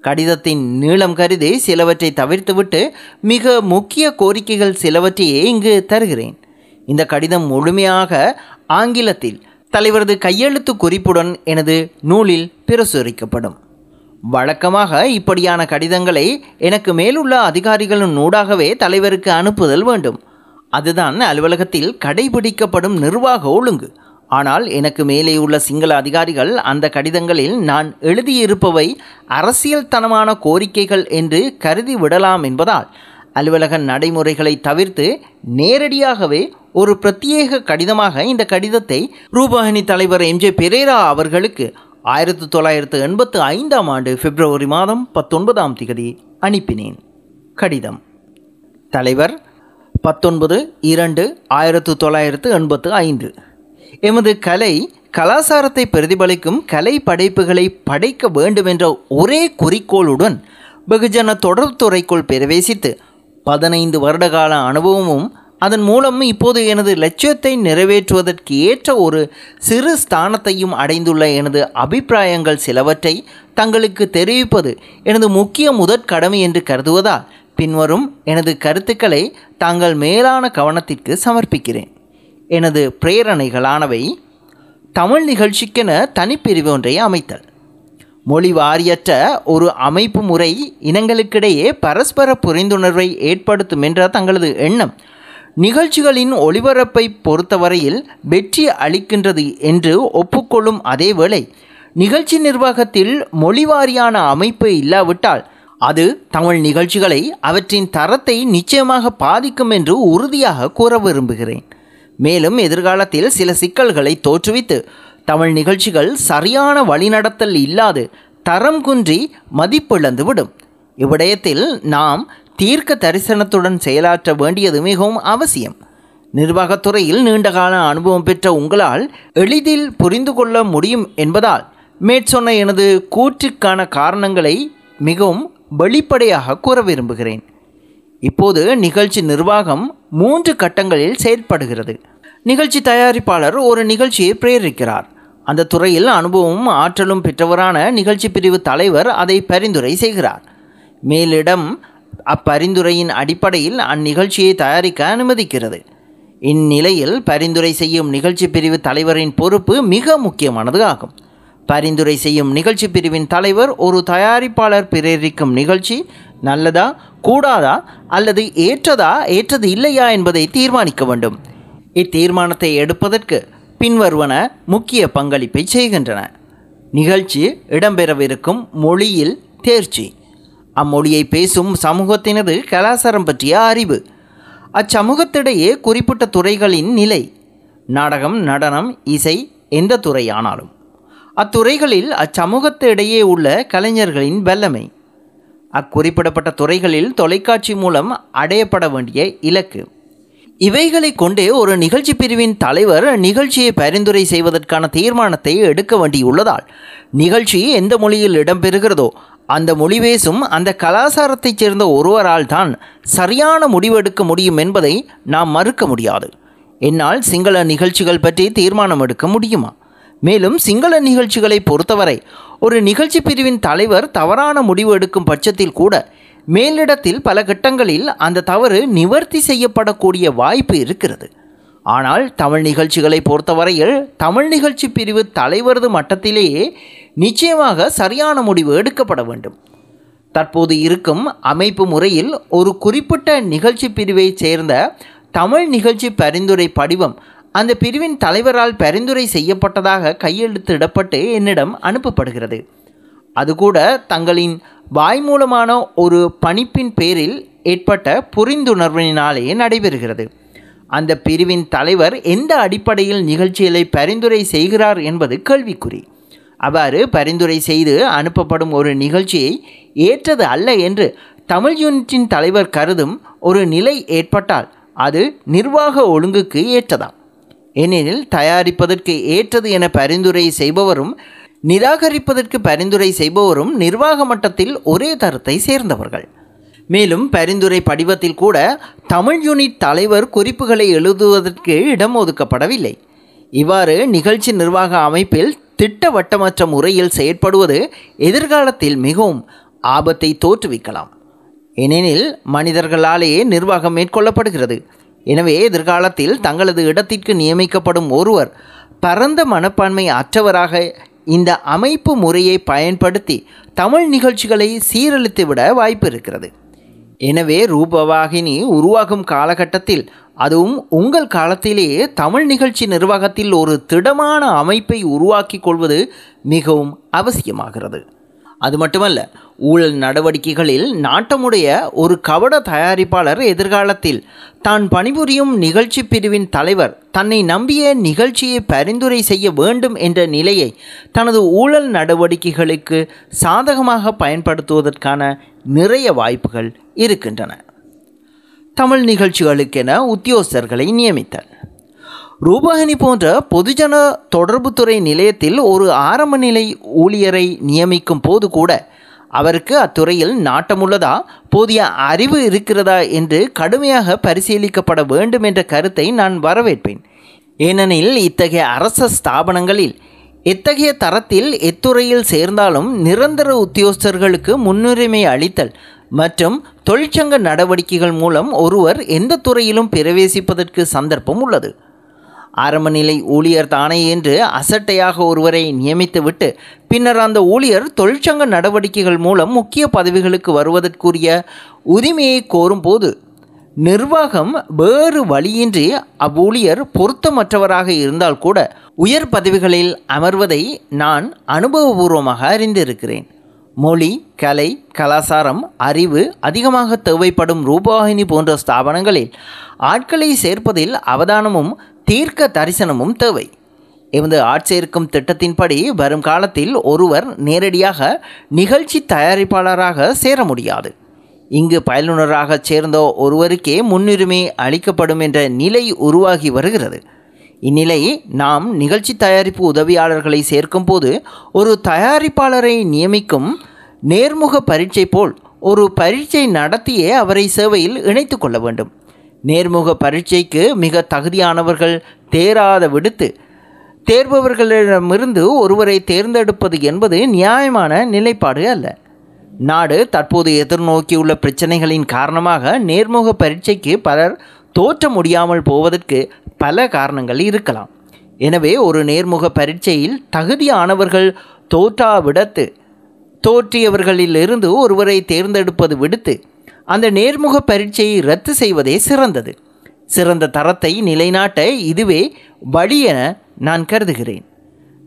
கடிதத்தின் நீளம் கருதி சிலவற்றை தவிர்த்துவிட்டு மிக முக்கிய கோரிக்கைகள் சிலவற்றையே இங்கு தருகிறேன். இந்த கடிதம் முழுமையாக ஆங்கிலத்தில் தலைவரது கையெழுத்து குறிப்புடன் எனது நூலில் பிரசுரிக்கப்படும். வழக்கமாக இப்படியான கடிதங்களை எனக்கு மேலுள்ள அதிகாரிகளின் ஊடாகவே தலைவருக்கு அனுப்புதல் வேண்டும். அதுதான் அலுவலகத்தில் கடைபிடிக்கப்படும் நிர்வாக ஒழுங்கு. ஆனால் எனக்கு மேலே உள்ள சிங்கள அதிகாரிகள் அந்த கடிதங்களில் நான் எழுதியிருப்பவை அரசியல்தனமான கோரிக்கைகள் என்று கருதி விடலாம் என்பதால் அலுவலக நடைமுறைகளை தவிர்த்து நேரடியாகவே ஒரு பிரத்யேக கடிதமாக இந்த கடிதத்தை ரூபாகினி தலைவர் எம்ஜே பெரேரா அவர்களுக்கு ஆயிரத்தி தொள்ளாயிரத்து எண்பத்து ஐந்தாம் ஆண்டு பிப்ரவரி மாதம் பத்தொன்பதாம் திகதி அனுப்பினேன். கடிதம். தலைவர் பத்தொன்பது இரண்டு ஆயிரத்து தொள்ளாயிரத்து எண்பத்து ஐந்து. எமது கலை கலாச்சாரத்தை பிரதிபலிக்கும் கலை படைப்புகளை படைக்க வேண்டுமென்ற ஒரே குறிக்கோளுடன் வெகுஜன தொடர்புத்துறைக்குள் பிரவேசித்து பதினைந்து வருடகால அனுபவமும் அதன் மூலம் இப்போது எனது லட்சியத்தை நிறைவேற்றுவதற்கு ஏற்ற ஒரு சிறு ஸ்தானத்தையும் அடைந்துள்ள எனது அபிப்பிராயங்கள் சிலவற்றை தங்களுக்கு தெரிவிப்பது எனது முக்கிய முதற்கடமை என்று கருதுவதால் பின்வரும் எனது கருத்துக்களை தாங்கள் மேலான கவனத்திற்கு சமர்ப்பிக்கிறேன். எனது பிரேரணைகளானவை தமிழ் நிகழ்ச்சிக்கென தனிப்பிரிவு ஒன்றை அமைத்தல். மொழி வாரியற்ற ஒரு அமைப்பு முறை இனங்களுக்கிடையே பரஸ்பர புரிந்துணர்வை ஏற்படுத்தும் என்ற தங்களது எண்ணம். நிகழ்ச்சிகளின் ஒளிபரப்பை பொறுத்தவரையில் வெற்றி அளிக்கின்றது என்று ஒப்புக்கொள்ளும் அதேவேளை நிகழ்ச்சி நிர்வாகத்தில் மொழிவாரியான அமைப்பு இல்லாவிட்டால் அது தமிழ் நிகழ்ச்சிகளை அவற்றின் தரத்தை நிச்சயமாக பாதிக்கும் என்று உறுதியாக கூற விரும்புகிறேன். மேலும் எதிர்காலத்தில் சில சிக்கல்களை தோற்றுவித்து தமிழ் நிகழ்ச்சிகள் சரியான வழிநடத்தல் இல்லாது தரம் குன்றி மதிப்பிழந்துவிடும். இவ்விடயத்தில் நாம் தீர்க்க தரிசனத்துடன் செயலாற்ற வேண்டியது மிகவும் அவசியம். நிர்வாகத்துறையில் நீண்டகால அனுபவம் பெற்ற உங்களால் எளிதில் புரிந்து கொள்ள முடியும் என்பதால் மேற்சொன்ன எனது கூற்றுக்கான காரணங்களை மிகவும் வெளிப்படையாக கூற விரும்புகிறேன். இப்போது நிகழ்ச்சி நிர்வாகம் மூன்று கட்டங்களில் செயல்படுகிறது நிகழ்ச்சி தயாரிப்பாளர் ஒரு நிகழ்ச்சியை பிரேரிக்கிறார். அந்த துறையில் அனுபவமும் ஆற்றலும் பெற்றவரான நிகழ்ச்சி பிரிவு தலைவர் அதை பரிந்துரை செய்கிறார். மேலிடம் அப்பரிந்துரையின் அடிப்படையில் அந்நிகழ்ச்சியை தயாரிக்க அனுமதிக்கிறது. இந்நிலையில் பரிந்துரை செய்யும் நிகழ்ச்சி பிரிவு தலைவரின் பொறுப்பு மிக முக்கியமானது ஆகும். பரிந்துரை செய்யும் நிகழ்ச்சி பிரிவின் தலைவர் ஒரு தயாரிப்பாளர் பிரேரிக்கும் நிகழ்ச்சி நல்லதா கூடாதா அல்லது ஏற்றதா ஏற்றது இல்லையா என்பதை தீர்மானிக்க வேண்டும். இத்தீர்மானத்தை எடுப்பதற்கு பின்வருவன முக்கிய பங்களிப்பை செய்கின்றன. நிகழ்ச்சி இடம்பெறவிருக்கும் மொழியில் தேர்ச்சி. அம்மொழியை பேசும் சமூகத்தினது கலாச்சாரம் பற்றிய அறிவு. அச்சமூகத்திடையே குறிப்பிட்ட துறைகளின் நிலை. நாடகம் நடனம் இசை எந்த துறையானாலும். அத்துறைகளில் அச்சமூகத்திடையே உள்ள கலைஞர்களின் வல்லமை. அக்குறிப்பிடப்பட்ட துறைகளில் தொலைக்காட்சி மூலம் அடையப்பட வேண்டிய இலக்கு. இவைகளை கொண்டே ஒரு நிகழ்ச்சி பிரிவின் தலைவர் நிகழ்ச்சியை பரிந்துரை செய்வதற்கான தீர்மானத்தை எடுக்க வேண்டியுள்ளதால் நிகழ்ச்சி எந்த மொழியில் இடம்பெறுகிறதோ அந்த மொழி பேசும் அந்த கலாச்சாரத்தைச் சேர்ந்த ஒருவரால் தான் சரியான முடிவெடுக்க முடியும் என்பதை நாம் மறுக்க முடியாது. என்னால் சிங்கள நிகழ்ச்சிகள் பற்றி தீர்மானம் எடுக்க முடியுமா? மேலும் சிங்கள நிகழ்ச்சிகளை பொறுத்தவரை ஒரு நிகழ்ச்சி பிரிவின் தலைவர் தவறான முடிவு எடுக்கும் பட்சத்தில் கூட மேலிடத்தில் பல கட்டங்களில் அந்த தவறு நிவர்த்தி செய்யப்படக்கூடிய வாய்ப்பு இருக்கிறது. ஆனால் தமிழ் நிகழ்ச்சிகளை பொறுத்தவரையில் தமிழ் நிகழ்ச்சி பிரிவு தலைவரது மட்டத்திலேயே நிச்சயமாக சரியான முடிவு எடுக்கப்பட வேண்டும். தற்போது இருக்கும் அமைப்பு முறையில் ஒரு குறிப்பிட்ட நிகழ்ச்சி பிரிவை சேர்ந்த தமிழ் நிகழ்ச்சி பரிந்துரை படிவம் அந்த பிரிவின் தலைவரால் பரிந்துரை செய்யப்பட்டதாக கையெழுத்திடப்பட்டு என்னிடம் அனுப்பப்படுகிறது. அது கூட தங்களின் வாய்மூலமான ஒரு பணிப்பின் பேரில் ஏற்பட்ட புரிந்துணர்வினாலேயே நடைபெறுகிறது. அந்த பிரிவின் தலைவர் எந்த அடிப்படையில் நிகழ்ச்சிகளை பரிந்துரை செய்கிறார் என்பது கேள்விக்குறி. அவ்வாறு பரிந்துரை செய்து அனுப்பப்படும் ஒரு நிகழ்ச்சியை ஏற்றது அல்ல என்று தமிழ் யூனிட்டின் தலைவர் கருதும் ஒரு நிலை ஏற்பட்டால் அது நிர்வாக ஒழுங்குக்கு ஏற்றதாம். ஏனெனில் தயாரிப்பதற்கு ஏற்றது என பரிந்துரை செய்பவரும் நிராகரிப்பதற்கு பரிந்துரை செய்பவரும் நிர்வாக மட்டத்தில் ஒரே தரத்தை சேர்ந்தவர்கள். மேலும் பரிந்துரை படிவத்தில் கூட தமிழ் யூனிட் தலைவர் குறிப்புகளை எழுதுவதற்கு இடம் ஒதுக்கப்படவில்லை. இவ்வாறு நிகழ்ச்சி நிர்வாக அமைப்பில் திட்டவட்டமற்ற முறையில் செயற்படுவது எதிர்காலத்தில் மிகவும் ஆபத்தை தோற்றுவிக்கலாம். ஏனெனில் மனிதர்களாலேயே நிர்வாகம் மேற்கொள்ளப்படுகிறது. எனவே எதிர்காலத்தில் தங்களது இடத்திற்கு நியமிக்கப்படும் ஒருவர் பரந்த மனப்பான்மை அற்றவராக இந்த அமைப்பு முறையை பயன்படுத்தி தமிழ் நிகழ்ச்சிகளை சீரழித்துவிட வாய்ப்பு இருக்கிறது எனவே ரூபவாகினி உருவாகும் காலகட்டத்தில் அதுவும் உங்கள் காலத்திலேயே தமிழ் நிகழ்ச்சி நிர்வாகத்தில் ஒரு திடமான அமைப்பை உருவாக்கிக் கொள்வது மிகவும் அவசியமாகிறது. அது மட்டுமல்ல ஊழல் நடவடிக்கைகளில் நாட்டமுடைய ஒரு கவட தயாரிப்பாளர் எதிர்காலத்தில் தான் பணிபுரியும் நிகழ்ச்சி பிரிவின் தலைவர் தன்னை நம்பிய நிகழ்ச்சியை பரிந்துரை செய்ய வேண்டும் என்ற நிலையை தனது ஊழல் நடவடிக்கைகளுக்கு சாதகமாக பயன்படுத்துவதற்கான நிறைய வாய்ப்புகள் இருக்கின்றன. தமிழ் நிகழ்ச்சிகளுக்கென உத்தியோகஸ்தர்களை நியமித்தார் ரூபகணி போன்ற பொதுஜன தொடர்புத்துறை நிலையத்தில் ஒரு ஆரம்ப நிலை ஊழியரை நியமிக்கும் போது கூட அவருக்கு அத்துறையில் நாட்டமுள்ளதா போதிய அறிவு இருக்கிறதா என்று கடுமையாக பரிசீலிக்கப்பட வேண்டும் என்ற கருத்தை நான் வரவேற்பேன். ஏனெனில் இத்தகைய அரச ஸ்தாபனங்களில் எத்தகைய தரத்தில் எத்துறையில் சேர்ந்தாலும் நிரந்தர உத்தியோகஸ்தர்களுக்கு முன்னுரிமை அளித்தல் மற்றும் தொழிற்சங்க நடவடிக்கைகள் மூலம் ஒருவர் எந்த துறையிலும் பிரவேசிப்பதற்கு சந்தர்ப்பம் உள்ளது. ஆரம்பநிலை ஊழியர் தானே என்று அசட்டையாக ஒருவரை நியமித்துவிட்டு பின்னர் அந்த ஊழியர் தொழிற்சங்க நடவடிக்கைகள் மூலம் முக்கிய பதவிகளுக்கு வருவதற்குரிய உரிமையை கோரும்போது நிர்வாகம் வேறு வழியின்றி அவ்வூழியர் பொருத்தமற்றவராக இருந்தால் கூட உயர் பதவிகளில் அமர்வதை நான் அனுபவபூர்வமாக அறிந்திருக்கிறேன். மொழி கலை கலாச்சாரம் அறிவு அதிகமாக தேவைப்படும் ரூபாகினி போன்ற ஸ்தாபனங்களில் ஆட்களை சேர்ப்பதில் அவதானமும் தீர்க்க தரிசனமும் தேவை. எமது ஆட்சேர்க்கும் திட்டத்தின்படி வரும் காலத்தில் ஒருவர் நேரடியாக நிகழ்ச்சி தயாரிப்பாளராக சேர முடியாது. இங்கு பயிலுனராக சேர்ந்த ஒருவருக்கே முன்னுரிமை அளிக்கப்படும் என்ற நிலை உருவாகி வருகிறது. இந்நிலை நாம் நிகழ்ச்சி தயாரிப்பு உதவியாளர்களை சேர்க்கும் போது ஒரு தயாரிப்பாளரை நியமிக்கும் நேர்முக பரீட்சை போல் ஒரு பரீட்சை நடத்தியே அவரை சேவையில் இணைத்து கொள்ள வேண்டும். நேர்முக பரீட்சைக்கு மிக தகுதியானவர்கள் தேராத விடுத்து தேர்பவர்களிடமிருந்து ஒருவரை தேர்ந்தெடுப்பது என்பது நியாயமான நிலைப்பாடு அல்ல. நாடு தற்போது எதிர்நோக்கியுள்ள பிரச்சனைகளின் காரணமாக நேர்முக பரீட்சைக்கு பலர் தோற்ற முடியாமல் போவதற்கு பல காரணங்கள் இருக்கலாம். எனவே ஒரு நேர்முக பரீட்சையில் தகுதியானவர்கள் தோற்றாவிடத்து தோற்றியவர்களிலிருந்து ஒருவரை தேர்ந்தெடுப்பது விடுத்து அந்த நேர்முக பரீட்சையை ரத்து செய்வதே சிறந்தது. சிறந்த தரத்தை நிலைநாட்ட இதுவே வழி என நான் கருதுகிறேன்.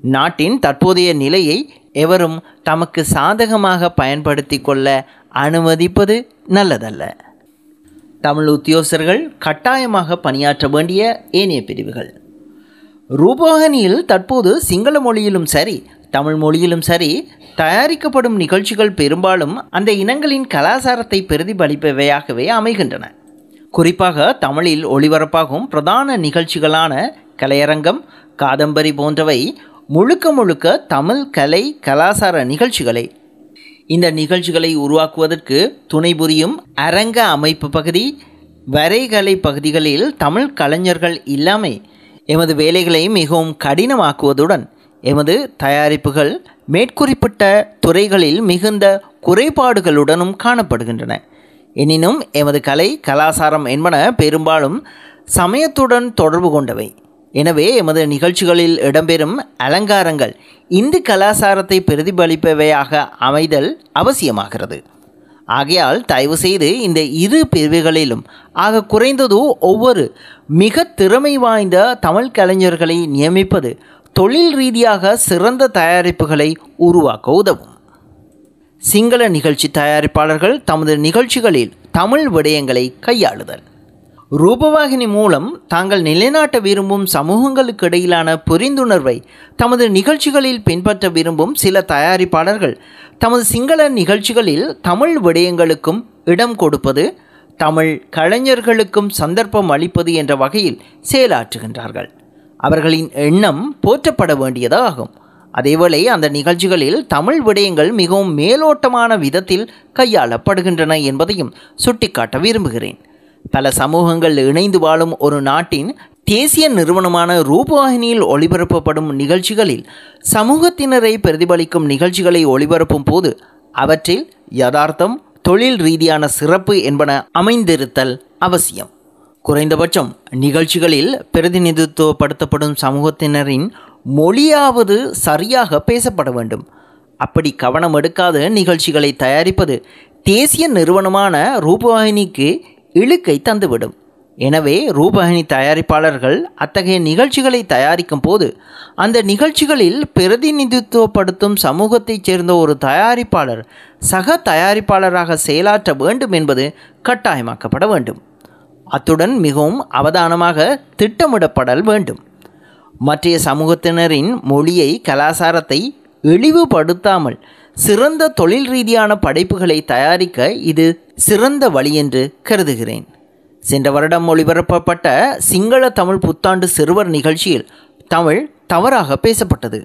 நாட்டின் தற்போதைய நிலையை எவரும் தமக்கு சாதகமாக பயன்படுத்தி கொள்ள அனுமதிப்பது நல்லதல்ல. தமிழ் உத்தியோகஸ்தர்கள் கட்டாயமாக பணியாற்ற வேண்டிய ஏனைய பிரிவுகள். ரூபோகனியில் தற்போது சிங்கள மொழியிலும் சரி தமிழ் மொழியிலும் சரி தயாரிக்கப்படும் நிகழ்ச்சிகள் பெரும்பாலும் அந்த இனங்களின் கலாச்சாரத்தை பிரதிபலிப்பவையாகவே அமைகின்றன. குறிப்பாக தமிழில் ஒளிபரப்பாகும் பிரதான நிகழ்ச்சிகளான கலையரங்கம் காதம்பரி போன்றவை முழுக்க முழுக்க தமிழ் கலை கலாச்சார நிகழ்ச்சிகளே. இந்த நிகழ்ச்சிகளை உருவாக்குவதற்கு துணை புரியும் அரங்க அமைப்பு பகுதி வரைகலை பகுதிகளில் தமிழ் கலைஞர்கள் இல்லாமை எமது வேலைகளை மிகவும் கடினமாக்குவதுடன் எமது தயாரிப்புகள் மேற்குறிப்பிட்ட துறைகளில் மிகுந்த குறைபாடுகளுடனும் காணப்படுகின்றன. எனினும் எமது கலை கலாச்சாரம் என்பன பெரும்பாலும் சமயத்துடன் தொடர்பு கொண்டவை. எனவே எமது நிகழ்ச்சிகளில் இடம்பெறும் அலங்காரங்கள் இந்து கலாச்சாரத்தை பிரதிபலிப்பவையாக அமைதல் அவசியமாகிறது. ஆகையால் தயவு செய்து இந்த இரு பிரிவுகளிலும் ஆக குறைந்தது ஒவ்வொரு மிக திறமை வாய்ந்த தமிழ் கலைஞர்களை நியமிப்பது தொழில் ரீதியாக சிறந்த தயாரிப்புகளை உருவாக்க உதவும். சிங்கள நிகழ்ச்சி தயாரிப்பாளர்கள் தமது நிகழ்ச்சிகளில் தமிழ் விடயங்களை கையாளுதல். ரூபவாகினி மூலம் தாங்கள் நிலைநாட்ட விரும்பும் சமூகங்களுக்கு இடையிலான புரிந்துணர்வை தமது நிகழ்ச்சிகளில் பின்பற்ற விரும்பும் சில தயாரிப்பாளர்கள் தமது சிங்கள நிகழ்ச்சிகளில் தமிழ் விடயங்களுக்கும் இடம் கொடுப்பது தமிழ் கலைஞர்களுக்கும் சந்தர்ப்பம் அளிப்பது என்ற வகையில் செயலாற்றுகின்றார்கள். அவர்களின் எண்ணம் போற்றப்பட வேண்டியதாகும். அதேவேளை அந்த நிகழ்ச்சிகளில் தமிழ் விடயங்கள் மிகவும் மேலோட்டமான விதத்தில் கையாளப்படுகின்றன என்பதையும் சுட்டிக்காட்ட விரும்புகிறேன். பல சமூகங்கள் இணைந்து வாழும் ஒரு நாட்டின் தேசிய நிறுவனமான ரூபவாகினியில் ஒளிபரப்பப்படும் நிகழ்ச்சிகளில் சமூகத்தினரை பிரதிபலிக்கும் நிகழ்ச்சிகளை ஒளிபரப்பும் போது அவற்றில் யதார்த்தம் தொழில் ரீதியான சிறப்பு என்பன அமைந்திருத்தல் அவசியம். குறைந்தபட்சம் நிகழ்ச்சிகளில் பிரதிநிதித்துவப்படுத்தப்படும் சமூகத்தினரின் மொழியாவது சரியாக பேசப்பட வேண்டும். அப்படி கவனம் எடுக்காத நிகழ்ச்சிகளை தயாரிப்பது தேசிய நிறுவனமான ரூபவாகினிக்கு இழுக்கை தந்துவிடும். எனவே ரூபவாகினி தயாரிப்பாளர்கள் அத்தகைய நிகழ்ச்சிகளை தயாரிக்கும் போது அந்த நிகழ்ச்சிகளில் பிரதிநிதித்துவப்படுத்தும் சமூகத்தைச் சேர்ந்த ஒரு தயாரிப்பாளர் சக தயாரிப்பாளராக செயலாற்ற வேண்டும் என்பது கட்டாயமாக்கப்பட வேண்டும். அத்துடன் மிகவும் அவதானமாக திட்டமிடப்படல் வேண்டும். மற்றைய சமூகத்தினரின் மொழியை கலாச்சாரத்தை இழிவுபடுத்தாமல் சிறந்த தொழில் ரீதியான படைப்புகளை தயாரிக்க இது சிறந்த வழி என்று கருதுகிறேன். சென்ற வருடம் ஒளிபரப்பப்பட்ட சிங்கள தமிழ் புத்தாண்டு சிறுவர் நிகழ்ச்சியில் தமிழ் தவறாக பேசப்பட்டது.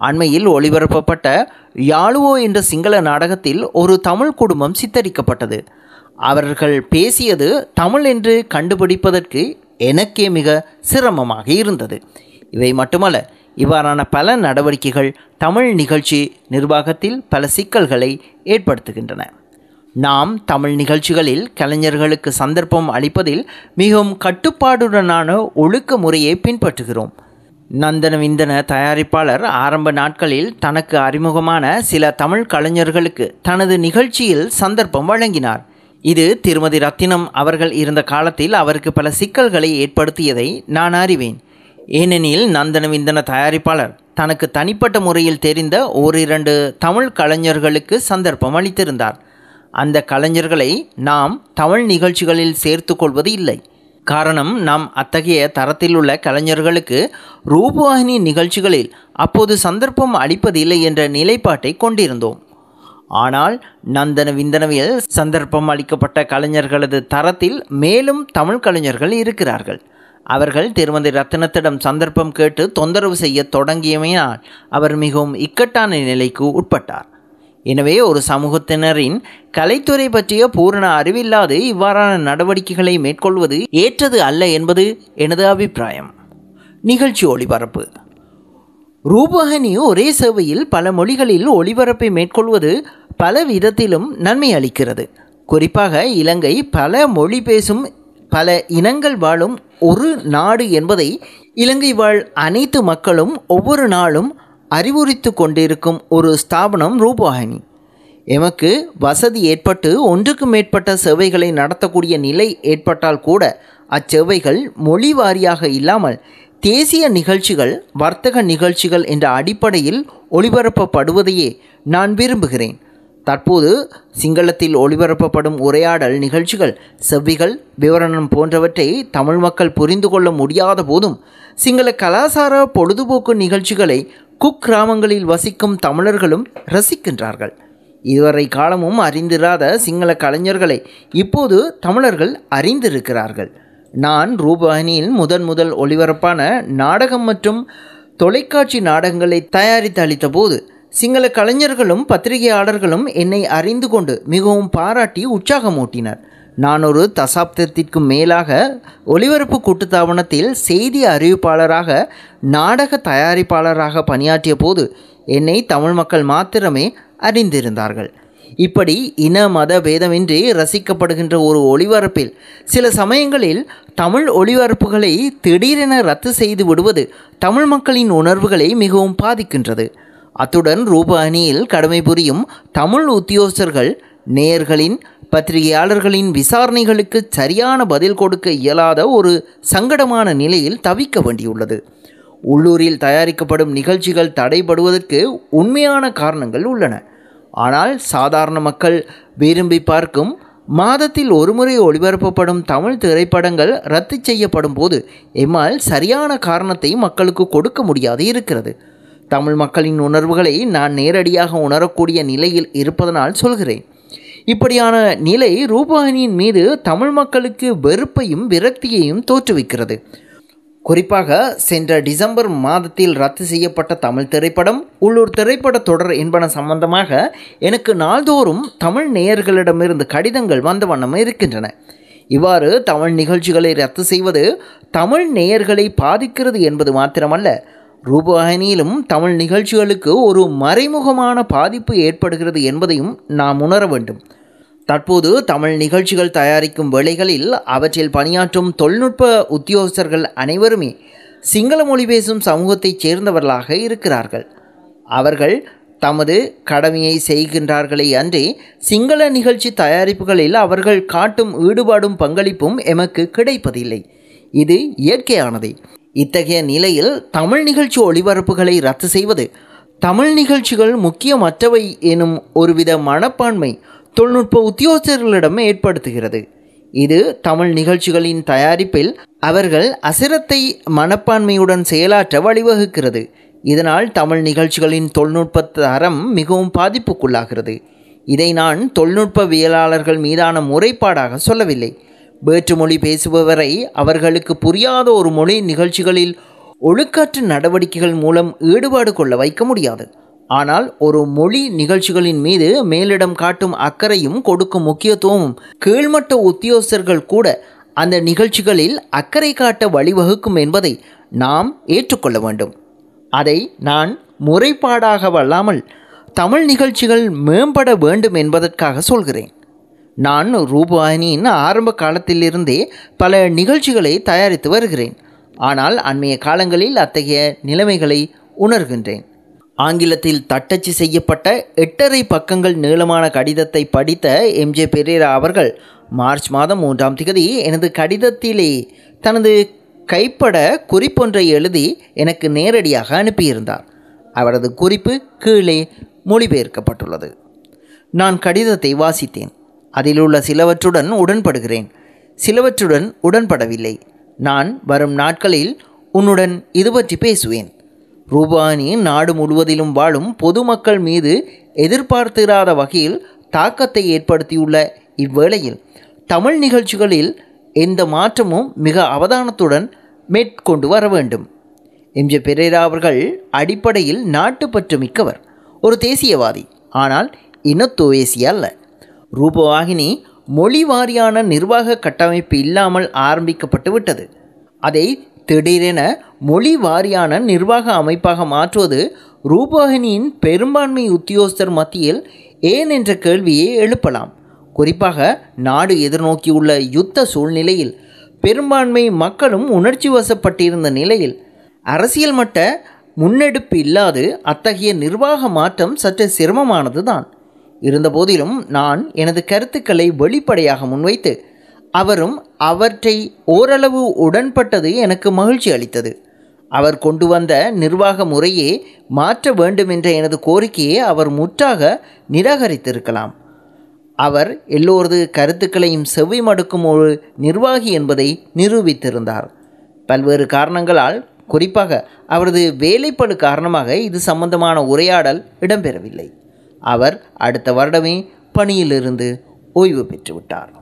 அண்மையில் ஒளிபரப்பப்பட்ட யாழுவோ என்ற சிங்கள நாடகத்தில் ஒரு தமிழ் குடும்பம் சித்தரிக்கப்பட்டது. அவர்கள் பேசியது தமிழ் என்று கண்டுபிடிப்பதற்கு எனக்கே மிக சிரமமாக இருந்தது. இவை மட்டுமல்ல இவ்வாறான பல நடவடிக்கைகள் தமிழ் நிகழ்ச்சி நிர்வாகத்தில் பல சிக்கல்களை ஏற்படுத்துகின்றன. நாம் தமிழ் நிகழ்ச்சிகளில் கலைஞர்களுக்கு சந்தர்ப்பம் அளிப்பதில் மிகவும் கட்டுப்பாடுடனான ஒழுக்க முறையை பின்பற்றுகிறோம். நந்தன விந்தன தயாரிப்பாளர் ஆரம்ப நாட்களில் தனக்கு அறிமுகமான சில தமிழ் கலைஞர்களுக்கு தனது நிகழ்ச்சியில் சந்தர்ப்பம் வழங்கினார். இது திருமதி ரத்தினம் அவர்கள் இருந்த காலத்தில் அவருக்கு பல சிக்கல்களை ஏற்படுத்தியதை நான் அறிவேன். ஏனெனில் நந்தன விந்தன தயாரிப்பாளர் தனக்கு தனிப்பட்ட முறையில் தெரிந்த ஓரிரண்டு தமிழ் கலைஞர்களுக்கு சந்தர்ப்பம் அளித்திருந்தார். அந்த கலைஞர்களை நாம் தமிழ் நிகழ்ச்சிகளில் சேர்த்து கொள்வது இல்லை. காரணம் நாம் அத்தகைய தரத்தில் உள்ள கலைஞர்களுக்கு ரூபவாகினி நிகழ்ச்சிகளில் அப்போது சந்தர்ப்பம் அளிப்பதில்லை என்ற நிலைப்பாட்டை கொண்டிருந்தோம். ஆனால் நந்தன விந்தனவில் சந்தர்ப்பம் அளிக்கப்பட்ட கலைஞர்களது தரத்தில் மேலும் தமிழ் கலைஞர்கள் இருக்கிறார்கள். அவர்கள் திருமதி ரத்னத்திடம் சந்தர்ப்பம் கேட்டு தொந்தரவு செய்ய தொடங்கியமையினால் அவர் மிகவும் இக்கட்டான நிலைக்கு உட்பட்டார். எனவே ஒரு சமூகத்தினரின் கலைத்துறை பற்றிய பூரண அறிவில்லாது இவ்வாறான நடவடிக்கைகளை மேற்கொள்வது ஏற்றது அல்ல என்பது எனது அபிப்பிராயம். நிகழ்ச்சி ஒளிபரப்பு. ரூபகனி ஒரே சேவையில் பல மொழிகளில் ஒளிபரப்பை மேற்கொள்வது பல விதத்திலும் நன்மை அளிக்கிறது. குறிப்பாக இலங்கை பல மொழி பேசும் பல இனங்கள் வாழும் ஒரு நாடு என்பதை இலங்கை வாழ் அனைத்து மக்களும் ஒவ்வொரு நாளும் அறிவுறுத்து கொண்டிருக்கும் ஒரு ஸ்தாபனம் ரூபவாகினி. எமக்கு வசதி ஏற்பட்டு ஒன்றுக்கு மேற்பட்ட சேவைகளை நடத்தக்கூடிய நிலை ஏற்பட்டால் கூட அச்சேவைகள் மொழி வாரியாக இல்லாமல் தேசிய நிகழ்ச்சிகள் வர்த்தக நிகழ்ச்சிகள் என்ற அடிப்படையில் ஒளிபரப்பப்படுவதையே நான் விரும்புகிறேன். தற்போது சிங்களத்தில் ஒளிபரப்பப்படும் உரையாடல் நிகழ்ச்சிகள் செவ்விகள் விவரணம் போன்றவற்றை தமிழ் மக்கள் புரிந்து கொள்ள முடியாத போதும் சிங்கள கலாசார பொழுதுபோக்கு நிகழ்ச்சிகளை குக் கிராமங்களில் வசிக்கும் தமிழர்களும் ரசிக்கின்றார்கள். இதுவரை காலமும் அறிந்திராத சிங்கள கலைஞர்களை இப்போது தமிழர்கள் அறிந்திருக்கிறார்கள். நான் ரூபாயினியில் முதன் முதல் ஒளிபரப்பான நாடகம் மற்றும் தொலைக்காட்சி நாடகங்களை தயாரித்து அளித்த போது சிங்கள கலைஞர்களும் பத்திரிகையாளர்களும் என்னை அறிந்து கொண்டு மிகவும் பாராட்டி உற்சாகமூட்டினர். நான் ஒரு தசாப்தத்திற்கும் மேலாக ஒலிபரப்பு கூட்டுத்தாபனத்தில் செய்தி அறிவிப்பாளராக நாடக தயாரிப்பாளராக பணியாற்றிய போது என்னை தமிழ் மக்கள் மாத்திரமே அறிந்திருந்தார்கள். இப்படி இன மத பேதமின்றி ரசிக்கப்படுகின்ற ஒரு ஒளிபரப்பில் சில சமயங்களில் தமிழ் ஒளிபரப்புகளை திடீரென ரத்து செய்து விடுவது தமிழ் மக்களின் உணர்வுகளை மிகவும் பாதிக்கின்றது. அத்துடன் ரூப அணியில் கடமை புரியும் தமிழ் உத்தியோகஸ்தர்கள் நேயர்களின் பத்திரிகையாளர்களின் விசாரணைகளுக்கு சரியான பதில் கொடுக்க இயலாத ஒரு சங்கடமான நிலையில் தவிக்க வேண்டியுள்ளது. உள்ளூரில் தயாரிக்கப்படும் நிகழ்ச்சிகள் தடைபடுவதற்கு உண்மையான காரணங்கள் உள்ளன. ஆனால் சாதாரண மக்கள் விரும்பி பார்க்கும் மாதத்தில் ஒருமுறை ஒளிபரப்பப்படும் தமிழ் திரைப்படங்கள் ரத்து செய்யப்படும் போது எம்மால் சரியான காரணத்தை மக்களுக்கு கொடுக்க முடியாது இருக்கிறது. தமிழ் மக்களின் உணர்வுகளை நான் நேரடியாக உணரக்கூடிய நிலையில் இருப்பதனால் சொல்கிறேன். இப்படியான நிலை ரூபாயினியின் மீது தமிழ் மக்களுக்கு வெறுப்பையும் விரக்தியையும் தோற்றுவிக்கிறது. குறிப்பாக சென்ற டிசம்பர் மாதத்தில் ரத்து செய்யப்பட்ட தமிழ் திரைப்படம் உள்ளூர் திரைப்பட தொடர் என்பன சம்பந்தமாக எனக்கு நாள்தோறும் தமிழ் நேயர்களிடமிருந்து கடிதங்கள் வந்த வண்ணம் இருக்கின்றன. இவ்வாறு தமிழ் நிகழ்ச்சிகளை ரத்து செய்வது தமிழ் நேயர்களை பாதிக்கிறது என்பது மாத்திரமல்ல ரூபவாகினியிலும் தமிழ் நிகழ்ச்சிகளுக்கு ஒரு மறைமுகமான பாதிப்பு ஏற்படுகிறது என்பதையும் நாம் உணர வேண்டும். தற்போது தமிழ் நிகழ்ச்சிகள் தயாரிக்கும் வேளைகளில் அவற்றில் பணியாற்றும் தொழில்நுட்ப உத்தியோகஸ்தர்கள் அனைவருமே சிங்கள மொழி பேசும் சமூகத்தைச் சேர்ந்தவர்களாக இருக்கிறார்கள். அவர்கள் தமது கடமையை செய்கின்றார்களே அன்றி சிங்கள நிகழ்ச்சி தயாரிப்புகளில் அவர்கள் காட்டும் ஈடுபாடும் பங்களிப்பும் எமக்கு கிடைப்பதில்லை. இது இயற்கையானதே. இத்தகைய நிலையில் தமிழ் நிகழ்ச்சி ஒளிபரப்புகளை ரத்து செய்வது தமிழ் நிகழ்ச்சிகள் முக்கியமற்றவை எனும் ஒருவித மனப்பான்மை தொழில்நுட்ப உத்தியோகஸ்தர்களிடம் ஏற்படுத்துகிறது. இது தமிழ் நிகழ்ச்சிகளின் தயாரிப்பில் அவர்கள் அசிரத்தை மனப்பான்மையுடன் செயலாற்ற வழிவகுக்கிறது. இதனால் தமிழ் நிகழ்ச்சிகளின் தொழில்நுட்ப தரம் மிகவும் பாதிப்புக்குள்ளாகிறது. இதை நான் தொழில்நுட்பவியலாளர்கள் மீதான முறைப்பாடாக சொல்லவில்லை. வேற்று மொழி பேசுபவரை அவர்களுக்கு புரியாத ஒரு மொழி நிகழ்ச்சிகளில் ஒழுக்காற்று நடவடிக்கைகள் மூலம் ஈடுபாடு கொள்ள வைக்க முடியாது. ஆனால் ஒரு மொழி நிகழ்ச்சிகளின் மீது மேலிடம் காட்டும் அக்கறையும் கொடுக்கும் முக்கியத்துவமும் கீழ்மட்ட உத்தியோகஸ்தர்கள் கூட அந்த நிகழ்ச்சிகளில் அக்கறை காட்ட வழிவகுக்கும் என்பதை நாம் ஏற்றுக்கொள்ள வேண்டும். அதை நான் முறைப்பாடாக வல்லாமல் தமிழ் நிகழ்ச்சிகள் மேம்பட வேண்டும் என்பதற்காக சொல்கிறேன். நான் ரூபாயினியின் ஆரம்ப காலத்திலிருந்தே பல நிகழ்ச்சிகளை தயாரித்து வருகிறேன். ஆனால் அண்மைய காலங்களில் அத்தகைய நிலைமைகளை உணர்கின்றேன். ஆங்கிலத்தில் தட்டச்சு செய்யப்பட்ட எட்டரை பக்கங்கள் நீளமான கடிதத்தை படித்த எம்ஜே பெரேரா அவர்கள் மார்ச் மாதம் மூன்றாம் திகதி எனது கடிதத்திலே தனது கைப்பட குறிப்பொன்றை எழுதி எனக்கு நேரடியாக அனுப்பியிருந்தார். அவரது குறிப்பு கீழே மொழிபெயர்க்கப்பட்டுள்ளது. நான் கடிதத்தை வாசித்தேன். அதில் உள்ள சிலவற்றுடன் உடன்படுகிறேன். சிலவற்றுடன் உடன்படவில்லை. நான் வரும் நாட்களில் உன்னுடன் இது பற்றி பேசுவேன். ரூபானி நாடு முழுவதிலும் வாழும் பொதுமக்கள் மீது எதிர்பார்த்திராத வகையில் தாக்கத்தை ஏற்படுத்தியுள்ள இவ்வேளையில் தமிழ் நிகழ்ச்சிகளில் எந்த மாற்றமும் மிக அவதானத்துடன் மேற்கொண்டு வர வேண்டும். எம்ஜே பெரேரா அவர்கள் அடிப்படையில் நாட்டுப்பற்று மிக்கவர். ஒரு தேசியவாதி. ஆனால் இனத்துவேசி அல்ல. ரூபவாகினி மொழி வாரியான நிர்வாக கட்டமைப்பு இல்லாமல் ஆரம்பிக்கப்பட்டு விட்டது. அதை திடீரென மொழி வாரியான நிர்வாக அமைப்பாக மாற்றுவது ரூபவாகினியின் பெரும்பான்மை உத்தியோகஸ்தர் மத்தியில் ஏன் என்ற கேள்வியை எழுப்பலாம். குறிப்பாக நாடு எதிர்நோக்கியுள்ள யுத்த சூழ்நிலையில் பெரும்பான்மை மக்களும் உணர்ச்சி வசப்பட்டிருந்த நிலையில் அரசியல் மட்ட முன்னெடுப்பு இல்லாது அத்தகைய நிர்வாக மாற்றம் சற்று சிரமமானது தான் இருந்தபோதிலும் நான் எனது கருத்துக்களை வெளிப்படையாக முன்வைத்து அவரும் அவற்றை ஓரளவு உடன்பட்டது எனக்கு மகிழ்ச்சி அளித்தது. அவர் கொண்டு வந்த நிர்வாக முறையே மாற்ற வேண்டும் என்ற எனது கோரிக்கையை அவர் முற்றாக நிராகரித்திருக்கலாம். அவர் எல்லோரது கருத்துக்களையும் செவி மடுக்கும் ஒரு நிர்வாகி என்பதை நிரூபித்திருந்தார். பல்வேறு காரணங்களால் குறிப்பாக அவரது வேலைப்பளு காரணமாக இது சம்பந்தமான உரையாடல் இடம்பெறவில்லை. அவர் அடுத்த வருடமே பணியிலிருந்து ஓய்வு பெற்றுவிட்டார்.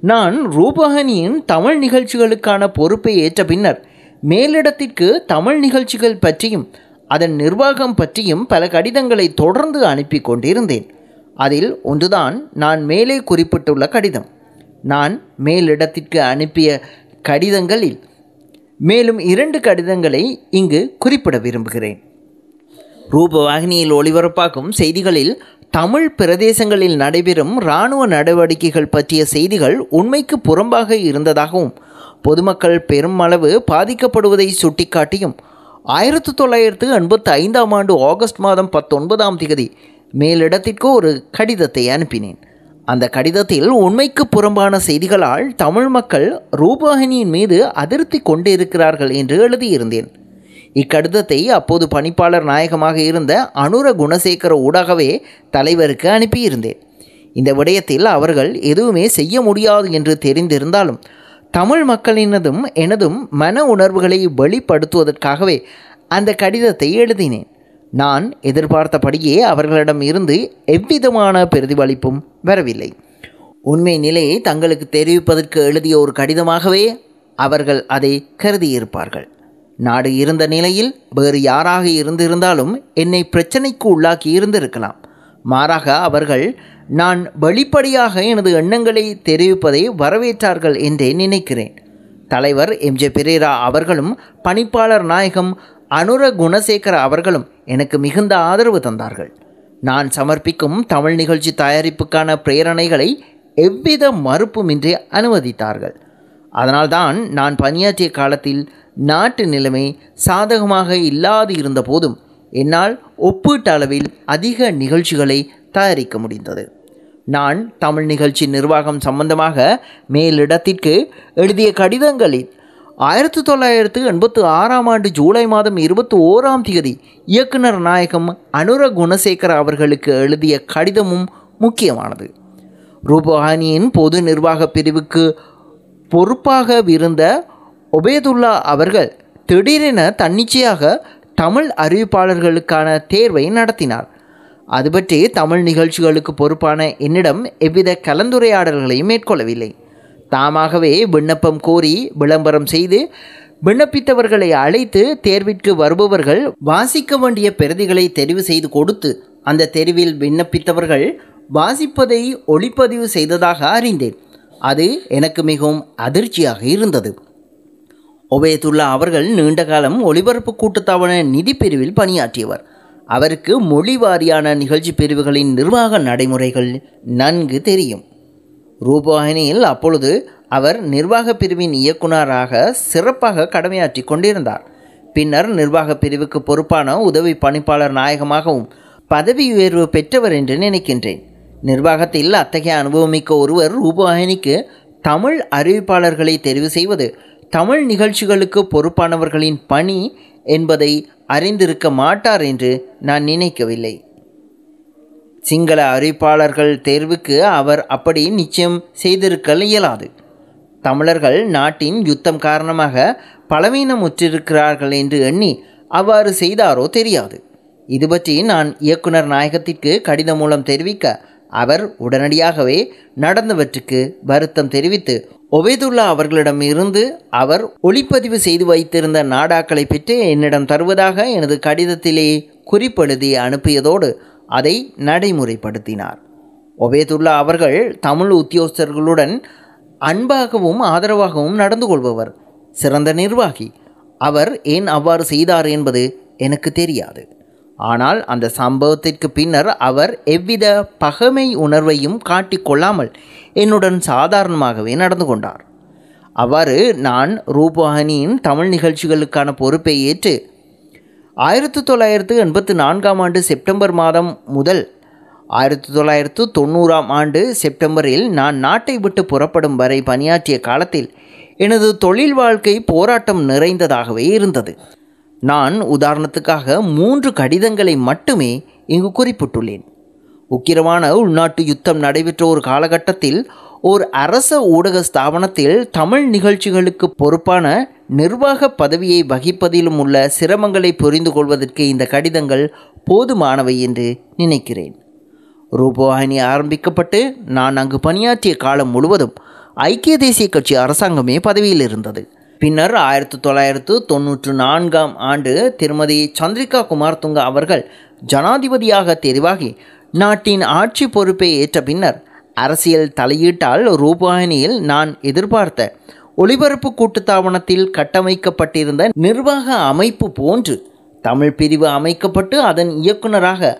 நான் ரூபஹனியின் தமிழ் நிகழ்ச்சிகளுக்கான பொறுப்பை ஏற்ற பின்னர் மேலிடத்திற்கு தமிழ் நிகழ்ச்சிகள் பற்றியும் அதன் நிர்வாகம் பற்றியும் பல கடிதங்களை தொடர்ந்து அனுப்பி கொண்டிருந்தேன். அதில் ஒன்றுதான் நான் மேலே குறிப்பிட்டுள்ள கடிதம். நான் மேலிடத்திற்கு அனுப்பிய கடிதங்களில் மேலும் இரண்டு கடிதங்களை இங்கு குறிப்பிட விரும்புகிறேன். ரூபவாகினியில் ஒளிபரப்பாகும் செய்திகளில் தமிழ் பிரதேசங்களில் நடைபெறும் இராணுவ நடவடிக்கைகள் பற்றிய செய்திகள் உண்மைக்கு புறம்பாக இருந்ததாகவும் பொதுமக்கள் பெருமளவு பாதிக்கப்படுவதை சுட்டிக்காட்டியும் ஆயிரத்தி தொள்ளாயிரத்து எண்பத்தி ஐந்தாம் ஆண்டு ஆகஸ்ட் மாதம் பத்தொன்பதாம் தேதி மேலிடத்திற்கு ஒரு கடிதத்தை அனுப்பினேன். அந்த கடிதத்தில் உண்மைக்கு புறம்பான செய்திகளால் தமிழ் மக்கள் ரூபாகினியின் மீது அதிருப்தி கொண்டிருக்கிறார்கள் என்று எழுதியிருந்தேன். இக்கடிதத்தை அப்போது பணிப்பாளர் நாயகமாக இருந்த அனுர குணசேகர ஊடாகவே தலைவருக்கு அனுப்பியிருந்தேன். இந்த விடயத்தில் அவர்கள் எதுவுமே செய்ய முடியாது என்று தெரிந்திருந்தாலும் தமிழ் மக்களினதும் எனதும் மன உணர்வுகளை வெளிப்படுத்துவதற்காகவே அந்த கடிதத்தை எழுதினேன். நான் எதிர்பார்த்தபடியே அவர்களிடம் இருந்து எவ்விதமான பிரதிபலிப்பும் வரவில்லை. உண்மை நிலையை தங்களுக்கு தெரிவிப்பதற்கு எழுதிய ஒரு கடிதமாகவே அவர்கள் அதை கருதியிருப்பார்கள். நாடு இருந்த நிலையில் வேறு யாராக இருந்திருந்தாலும் என்னை பிரச்சனைக்கு உள்ளாக்கி இருந்திருக்கலாம். மாறாக அவர்கள் நான் வெளிப்படையாக எனது எண்ணங்களை தெரிவிப்பதை வரவேற்றார்கள் என்றே நினைக்கிறேன். தலைவர் எம். ஜே. பெரேரா அவர்களும் பணிப்பாளர் நாயகம் அனுர குணசேகர அவர்களும் எனக்கு மிகுந்த ஆதரவு தந்தார்கள். நான் சமர்ப்பிக்கும் தமிழ் நிகழ்ச்சி தயாரிப்புக்கான பிரேரணைகளை எவ்வித மறுப்புமின்றி அனுமதித்தார்கள். அதனால்தான் நான் பணியாற்றிய காலத்தில் நாட்டு நிலைமை சாதகமாக இல்லாது இருந்த போதும் என்னால் ஒப்பீட்டு அளவில் அதிக நிகழ்ச்சிகளை தயாரிக்க முடிந்தது. நான் தமிழ் நிகழ்ச்சி நிர்வாகம் சம்பந்தமாக மேலிடத்திற்கு எழுதிய கடிதங்களில் ஆயிரத்தி தொள்ளாயிரத்து எண்பத்து ஆறாம் ஆண்டு ஜூலை மாதம் இருபத்தி ஓராம் தேதி இயக்குனர் நாயகம் அனுர குணசேகர அவர்களுக்கு எழுதிய கடிதமும் முக்கியமானது. ரூபஹானியின் பொது நிர்வாக பிரிவுக்கு பொறுப்பாக இருந்த ஒபேதுல்லா அவர்கள் திடீரென தன்னிச்சையாக தமிழ் அறிவிப்பாளர்களுக்கான தேர்வை நடத்தினார். அது பற்றி தமிழ் நிகழ்ச்சிகளுக்கு பொறுப்பான என்னிடம் எவ்வித கலந்துரையாடல்களையும் மேற்கொள்ளவில்லை. தாமாகவே விண்ணப்பம் கோரி விளம்பரம் செய்து விண்ணப்பித்தவர்களை அழைத்து தேர்விற்கு வருபவர்கள் வாசிக்க வேண்டிய பிரதிகளை தெரிவு செய்து கொடுத்து அந்த தெரிவில் விண்ணப்பித்தவர்கள் வாசிப்பதை ஒளிப்பதிவு செய்ததாக அறிந்தேன். அது எனக்கு மிகவும் அதிர்ச்சியாக இருந்தது. ஒபேதுல்லா அவர்கள் நீண்ட காலம் ஒளிபரப்பு கூட்டுத்தாபன நிதி பிரிவில் பணியாற்றியவர். அவருக்கு மொழி வாரியான நிகழ்ச்சி பிரிவுகளின் நிர்வாக நடைமுறைகள் நன்கு தெரியும். ரூபாயினியில் அப்பொழுது அவர் நிர்வாக பிரிவின் இயக்குனராக சிறப்பாக கடமையாற்றி கொண்டிருந்தார். பின்னர் நிர்வாக பிரிவுக்கு பொறுப்பான உதவி பணிப்பாளர் நாயகமாகவும் பதவி உயர்வு பெற்றவர் என்று நினைக்கின்றேன். நிர்வாகத்தில் அத்தகைய அனுபவமிக்க ஒருவர் ரூபாயினிக்கு தமிழ் அறிவிப்பாளர்களை தெரிவு செய்வது தமிழ் நிகழ்ச்சிகளுக்கு பொறுப்பானவர்களின் பணி என்பதை அறிந்திருக்க மாட்டார் என்று நான் நினைக்கவில்லை. சிங்கள அறிவிப்பாளர்கள் தேர்வுக்கு அவர் அப்படி நிச்சயம் செய்திருக்க இயலாது. தமிழர்கள் நாட்டின் யுத்தம் காரணமாக பலவீனமுற்றிருக்கிறார்கள் என்று எண்ணி அவ்வாறு செய்தாரோ தெரியாது. இது பற்றி நான் இயக்குனர் நாயகத்திற்கு கடிதம் மூலம் தெரிவிக்க அவர் உடனடியாகவே நடந்தவற்றுக்கு வருத்தம் தெரிவித்து ஒபேதுல்லா அவர்களிடம் இருந்து அவர் ஒளிப்பதிவு செய்து வைத்திருந்த நாடாக்களை பெற்று என்னிடம் தருவதாக எனது கடிதத்திலே குறிப்பெழுதி அனுப்பியதோடு அதை நடைமுறைப்படுத்தினார். ஒபேதுல்லா அவர்கள் தமிழ் உத்தியோகஸ்தர்களுடன் அன்பாகவும் ஆதரவாகவும் நடந்து கொள்பவர் சிறந்த நிர்வாகி. அவர் ஏன் அவ்வாறு செய்தார் என்பது எனக்கு தெரியாது. ஆனால் அந்த சம்பவத்திற்கு பின்னர் அவர் எவ்வித பகைமை உணர்வையும் காட்டிக்கொள்ளாமல் என்னுடன் சாதாரணமாகவே நடந்து கொண்டார். அவ்வாறு நான் ரூபஹானியின் தமிழ் நிகழ்ச்சிகளுக்கான பொறுப்பை ஏற்று ஆயிரத்தி தொள்ளாயிரத்து எண்பத்து நான்காம் ஆண்டு செப்டம்பர் மாதம் முதல் ஆயிரத்தி தொள்ளாயிரத்து தொண்ணூறாம் ஆண்டு செப்டம்பரில் நான் நாட்டை விட்டு புறப்படும் வரை பணியாற்றிய காலத்தில் எனது தொழில் வாழ்க்கை போராட்டம் நிறைந்ததாகவே இருந்தது. நான் உதாரணத்துக்காக மூன்று கடிதங்களை மட்டுமே இங்கு குறிப்பிட்டுள்ளேன். உக்கிரமான உள்நாட்டு யுத்தம் நடைபெற்ற ஒரு காலகட்டத்தில் ஓர் அரச ஊடக ஸ்தாபனத்தில் தமிழ் நிகழ்ச்சிகளுக்கு பொறுப்பான நிர்வாக பதவியை வகிப்பதிலும் உள்ள சிரமங்களை புரிந்து கொள்வதற்கு இந்த கடிதங்கள் போதுமானவை என்று நினைக்கிறேன். ரூபவாகினி ஆரம்பிக்கப்பட்டு நான் அங்கு பணியாற்றிய காலம் முழுவதும் ஐக்கிய தேசிய கட்சி அரசாங்கமே பதவியில் இருந்தது. பின்னர் ஆயிரத்தி தொள்ளாயிரத்து தொன்னூற்று நான்காம் ஆண்டு திருமதி சந்திரிகா குமார்துங்க அவர்கள் ஜனாதிபதியாக தெரிவாகி நாட்டின் ஆட்சி பொறுப்பை ஏற்ற பின்னர் அரசியல் தலையீட்டால் ரூபாயணியில் நான் எதிர்பார்த்த ஒளிபரப்பு கூட்டுத்தாபனத்தில் கட்டமைக்கப்பட்டிருந்த நிர்வாக அமைப்பு போன்று தமிழ் பிரிவு அமைக்கப்பட்டு அதன் இயக்குனராக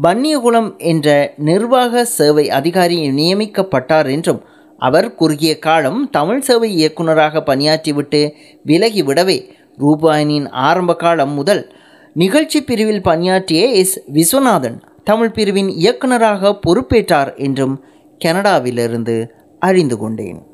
பன்னியகுளம் என்ற நிர்வாக சேவை அதிகாரி நியமிக்கப்பட்டார் என்றும் அவர் குறுகிய காலம் தமிழ் சேவை இயக்குனராக பணியாற்றிவிட்டு விலகிவிடவே ரூபாயனின் ஆரம்ப காலம் முதல் நிகழ்ச்சி பிரிவில் பணியாற்றிய எஸ். விஸ்வநாதன் தமிழ் பிரிவின் இயக்குனராக பொறுப்பேற்றார் என்றும் கனடாவிலிருந்து அறிந்து கொண்டேன்.